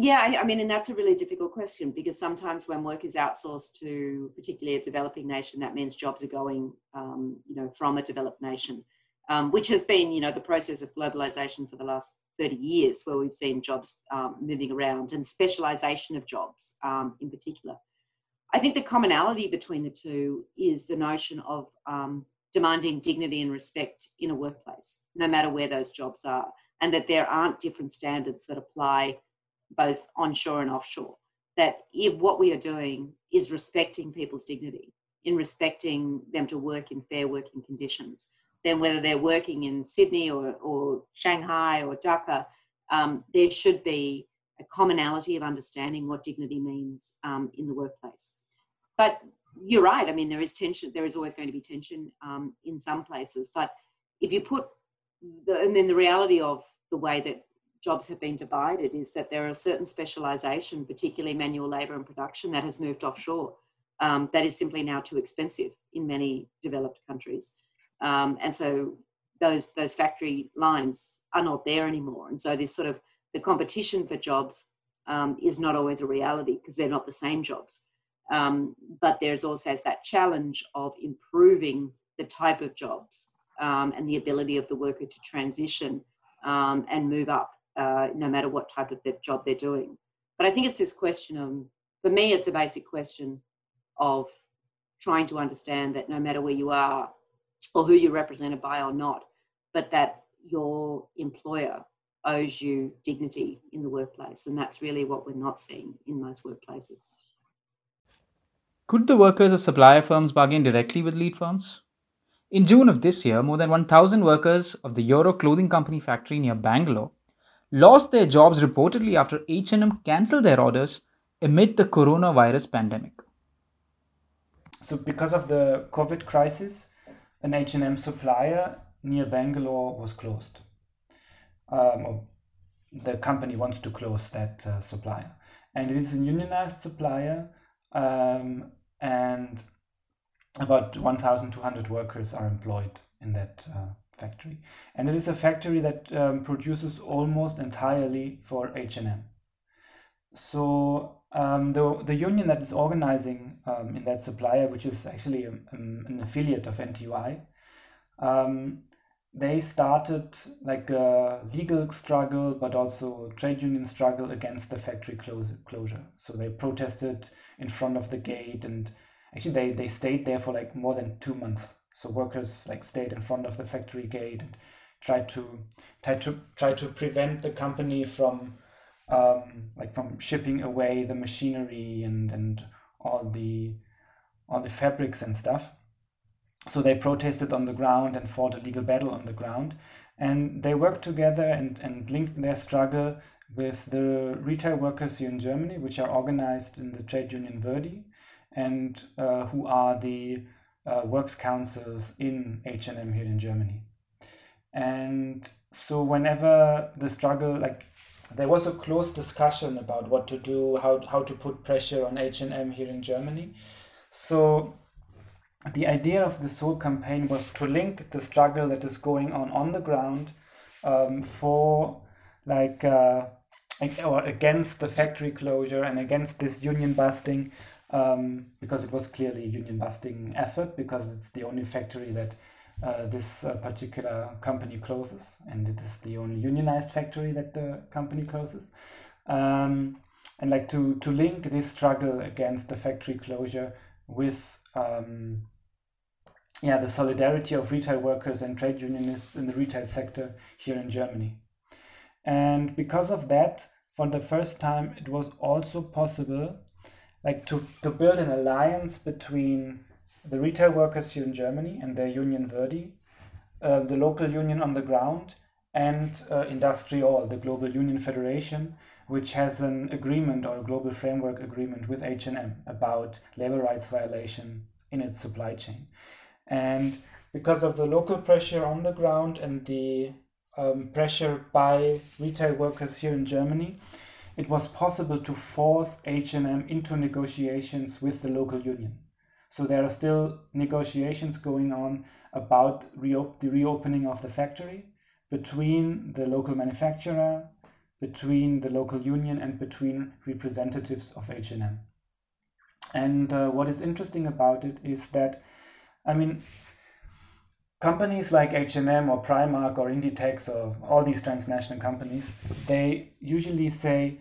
yeah, I, I mean, and that's a really difficult question because sometimes when work is outsourced to particularly a developing nation, that means jobs are going, um, you know, from a developed nation. um, which has been, you know, the process of globalization for the last 30 years, where we've seen jobs um, moving around and specialization of jobs um, in particular. I think the commonality between the two is the notion of um, demanding dignity and respect in a workplace, no matter where those jobs are, and that there aren't different standards that apply both onshore and offshore. That if what we are doing is respecting people's dignity, in respecting them to work in fair working conditions, then whether they're working in Sydney or, or Shanghai or Dhaka, um, there should be a commonality of understanding what dignity means um, in the workplace. But you're right. I mean, there is tension. There is always going to be tension um, in some places. But if you put, the, and then the reality of the way that jobs have been divided is that there are certain specialization, particularly manual labor and production, that has moved offshore. Um, that is simply now too expensive in many developed countries, um, and so those those factory lines are not there anymore. And so this sort of the competition for jobs um, is not always a reality because they're not the same jobs. Um, but there's also that challenge of improving the type of jobs um, and the ability of the worker to transition um, and move up, uh, no matter what type of job they're doing. But I think it's this question of, for me, it's a basic question of trying to understand that no matter where you are or who you're represented by or not, but that your employer owes you dignity in the workplace. And that's really what we're not seeing in most workplaces. Could the workers of supplier firms bargain directly with lead firms? In June of this year, more than 1,000 workers of the Euro clothing company factory near Bangalore lost their jobs reportedly after H&M cancelled their orders amid the coronavirus pandemic. So because of the COVID crisis, an H&M supplier near Bangalore was closed. Um, the company wants to close that uh, supplier. And it is a unionized supplier um, and about 1,200 workers are employed in that uh, factory. And it is a factory that um, produces almost entirely for H&M. So um, the, the union that is organizing um, in that supplier, which is actually a, an affiliate of NTUI, um, they started like a legal struggle, but also trade union struggle against the factory close, closure. So they protested in front of the gate and actually they, they stayed there for like more than two months. So workers like stayed in front of the factory gate and tried to tried to try to prevent the company from um, like from shipping away the machinery and and all the all the fabrics and stuff. So they protested on the ground and fought a legal battle on the ground. And they worked together and, and linked their struggle with the retail workers here in Germany, which are organized in the trade union Verdi, and uh, who are the uh, works councils in H&M here in Germany. And so whenever the struggle, like there was a close discussion about what to do, how, how to put pressure on H&M here in Germany. So the idea of this whole campaign was to link the struggle that is going on on the ground um, for like uh, or against the factory closure and against this union busting um, because it was clearly a union busting effort because it's the only factory that uh, this uh, particular company closes and it is the only unionized factory that the company closes. Um, and like to to link this struggle against the factory closure with um, yeah the solidarity of retail workers and trade unionists in the retail sector here in Germany. And because of that for the first time it was also possible like to, to build an alliance between the retail workers here in Germany and their union Verdi, uh, the local union on the ground, and uh, Industriall, the global union federation, which has an agreement or a global framework agreement with H&M about labor rights violation in its supply chain. And because of the local pressure on the ground and the um, pressure by retail workers here in Germany, it was possible to force H&M into negotiations with the local union. So there are still negotiations going on about reop- the reopening of the factory between the local manufacturer, between the local union, and between representatives of H&M. And uh, what is interesting about it is that, I mean, companies like H&M or Primark or Inditex or all these transnational companies, they usually say,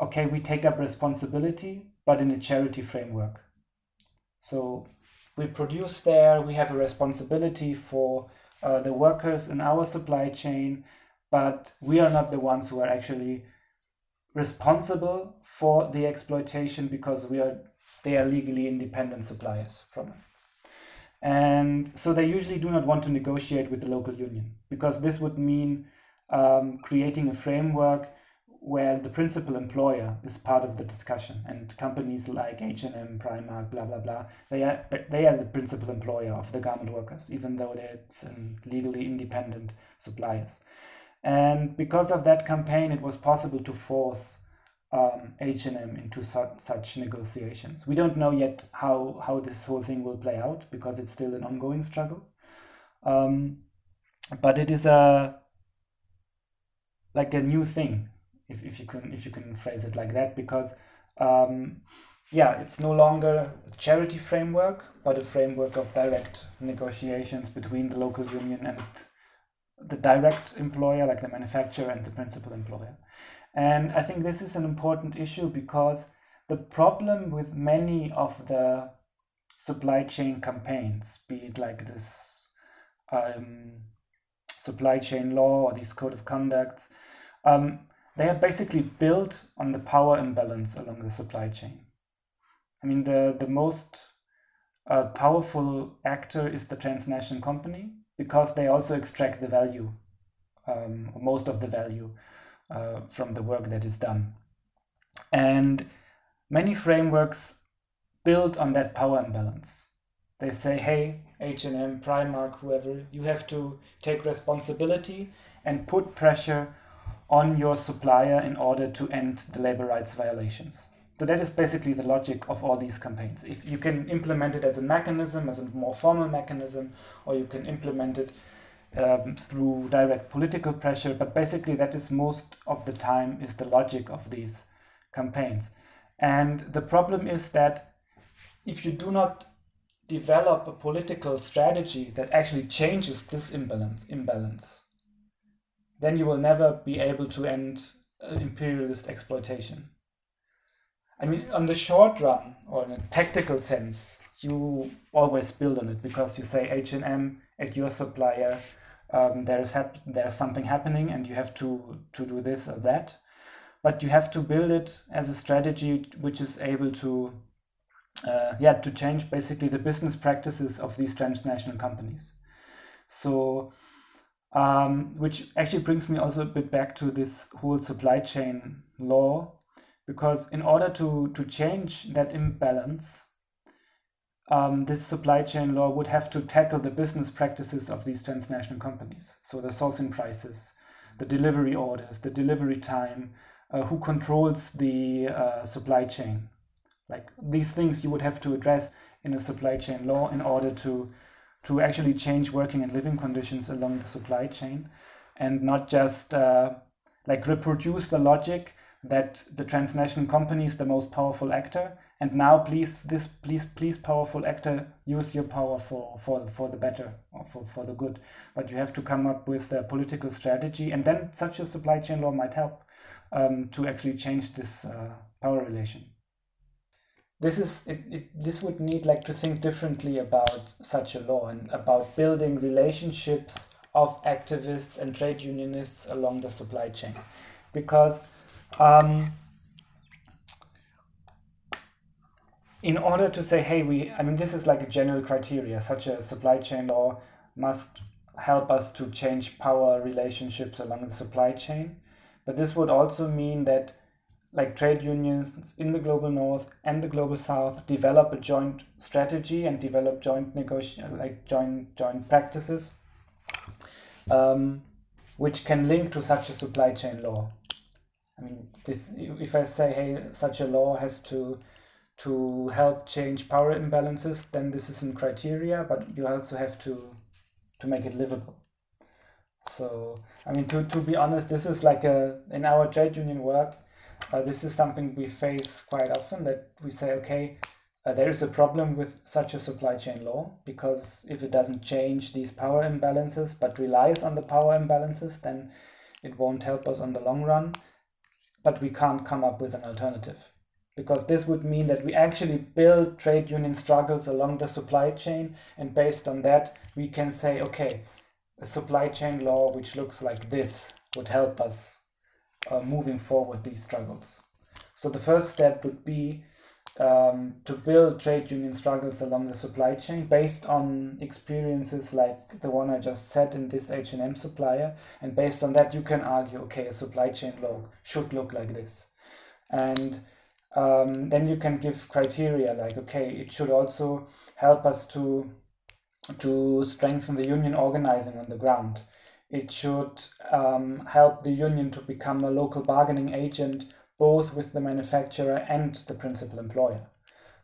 okay, we take up responsibility, but in a charity framework. So we produce there, we have a responsibility for uh, the workers in our supply chain, but we are not the ones who are actually responsible for the exploitation because we are they are legally independent suppliers from us. And so they usually do not want to negotiate with the local union because this would mean um, creating a framework where the principal employer is part of the discussion and companies like H&M, Primark, blah, blah, blah, they are, they are the principal employer of the garment workers, even though they're legally independent suppliers. And because of that campaign, it was possible to force um, H&M into su- such negotiations. We don't know yet how, how this whole thing will play out because it's still an ongoing struggle. Um, but it is a like a new thing, if, if you can if you can phrase it like that, because um, yeah, it's no longer a charity framework, but a framework of direct negotiations between the local union and the direct employer, like the manufacturer, and the principal employer. And I think this is an important issue because the problem with many of the supply chain campaigns, be it like this um, supply chain law or these code of conducts, um, they are basically built on the power imbalance along the supply chain. I mean, the, the most uh, powerful actor is the transnational company because they also extract the value, um, most of the value uh, from the work that is done. And many frameworks build on that power imbalance. They say, hey, H&M, Primark, whoever, you have to take responsibility and put pressure on your supplier in order to end the labor rights violations. So that is basically the logic of all these campaigns. If you can implement it as a mechanism, as a more formal mechanism, or you can implement it um, through direct political pressure, but basically that is most of the time is the logic of these campaigns. And the problem is that if you do not develop a political strategy that actually changes this imbalance, imbalance, then you will never be able to end uh, imperialist exploitation. I mean, on the short run or in a tactical sense, you always build on it because you say H&M at your supplier, um, there's hap- there's something happening and you have to to do this or that, but you have to build it as a strategy which is able to uh, yeah to change basically the business practices of these transnational companies. So. Um, which actually brings me also a bit back to this whole supply chain law because in order to to change that imbalance um, this supply chain law would have to tackle the business practices of these transnational companies. So the sourcing prices the delivery orders the delivery time uh, who controls the uh, supply chain. Like these things you would have to address in a supply chain law in order to to actually change working and living conditions along the supply chain and not just uh, like reproduce the logic that the transnational company is the most powerful actor and now please this please please powerful actor use your power for for for the better or for, for the good. But you have to come up with a political strategy and then such a supply chain law might help um, to actually change this uh, power relation this is it, it, this would need like to think differently about such a law and about building relationships of activists and trade unionists along the supply chain because um, in order to say, hey, we, I mean, this is like a general criteria, such a supply chain law must help us to change power relationships along the supply chain. But this would also mean that like trade unions in the global north and the global south develop a joint strategy and develop joint like joint joint practices um, which can link to such a supply chain law I mean, this, if I say, hey, such a law has to to help change power imbalances, then this is in criteria, but you also have to to make it livable. So, I mean, to, to be honest, this is like a in our trade union work, uh, this is something we face quite often that we say, okay, uh, there is a problem with such a supply chain law because if it doesn't change these power imbalances but relies on the power imbalances, then it won't help us on the long run. But we can't come up with an alternative because this would mean that we actually build trade union struggles along the supply chain, and based on that, we can say, okay, a supply chain law which looks like this would help us uh, moving forward these struggles. So the first step would be um, to build trade union struggles along the supply chain based on experiences like the one I just said in this H&M supplier. And based on that, you can argue, okay, a supply chain log should look like this. And um, then you can give criteria like, okay, it should also help us to to strengthen the union organizing on the ground. It should um, help the union to become a local bargaining agent both with the manufacturer and the principal employer.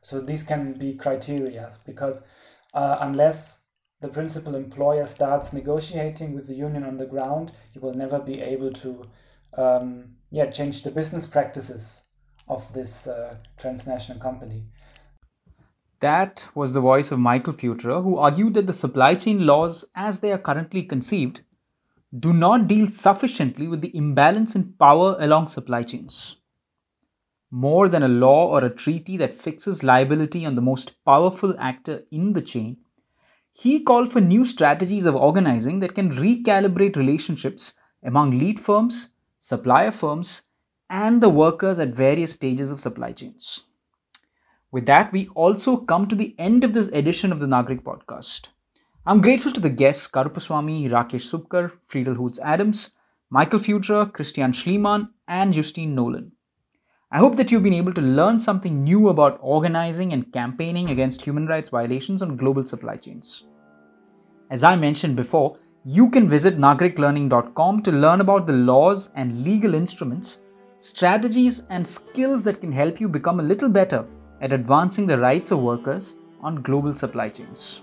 So these can be criteria because uh, unless the principal employer starts negotiating with the union on the ground, you will never be able to um, yeah, change the business practices of this uh, transnational company. That was the voice of Michael Fütterer, who argued that the supply chain laws, as they are currently conceived, do not deal sufficiently with the imbalance in power along supply chains more than a law or a treaty that fixes liability on the most powerful actor in the chain, he called for new strategies of organizing that can recalibrate relationships among lead firms, supplier firms, and the workers at various stages of supply chains. With that, we also come to the end of this edition of the Nagrik podcast. I'm grateful to the guests Karuppuswamy, Rakesh Supkar, Friedel Hutz-Adams, Michael Fütterer, Christian Schliemann, and Justine Nolan. I hope that you've been able to learn something new about organizing and campaigning against human rights violations on global supply chains. As I mentioned before, you can visit nagriklearning.com to learn about the laws and legal instruments, strategies, and skills that can help you become a little better at advancing the rights of workers on global supply chains.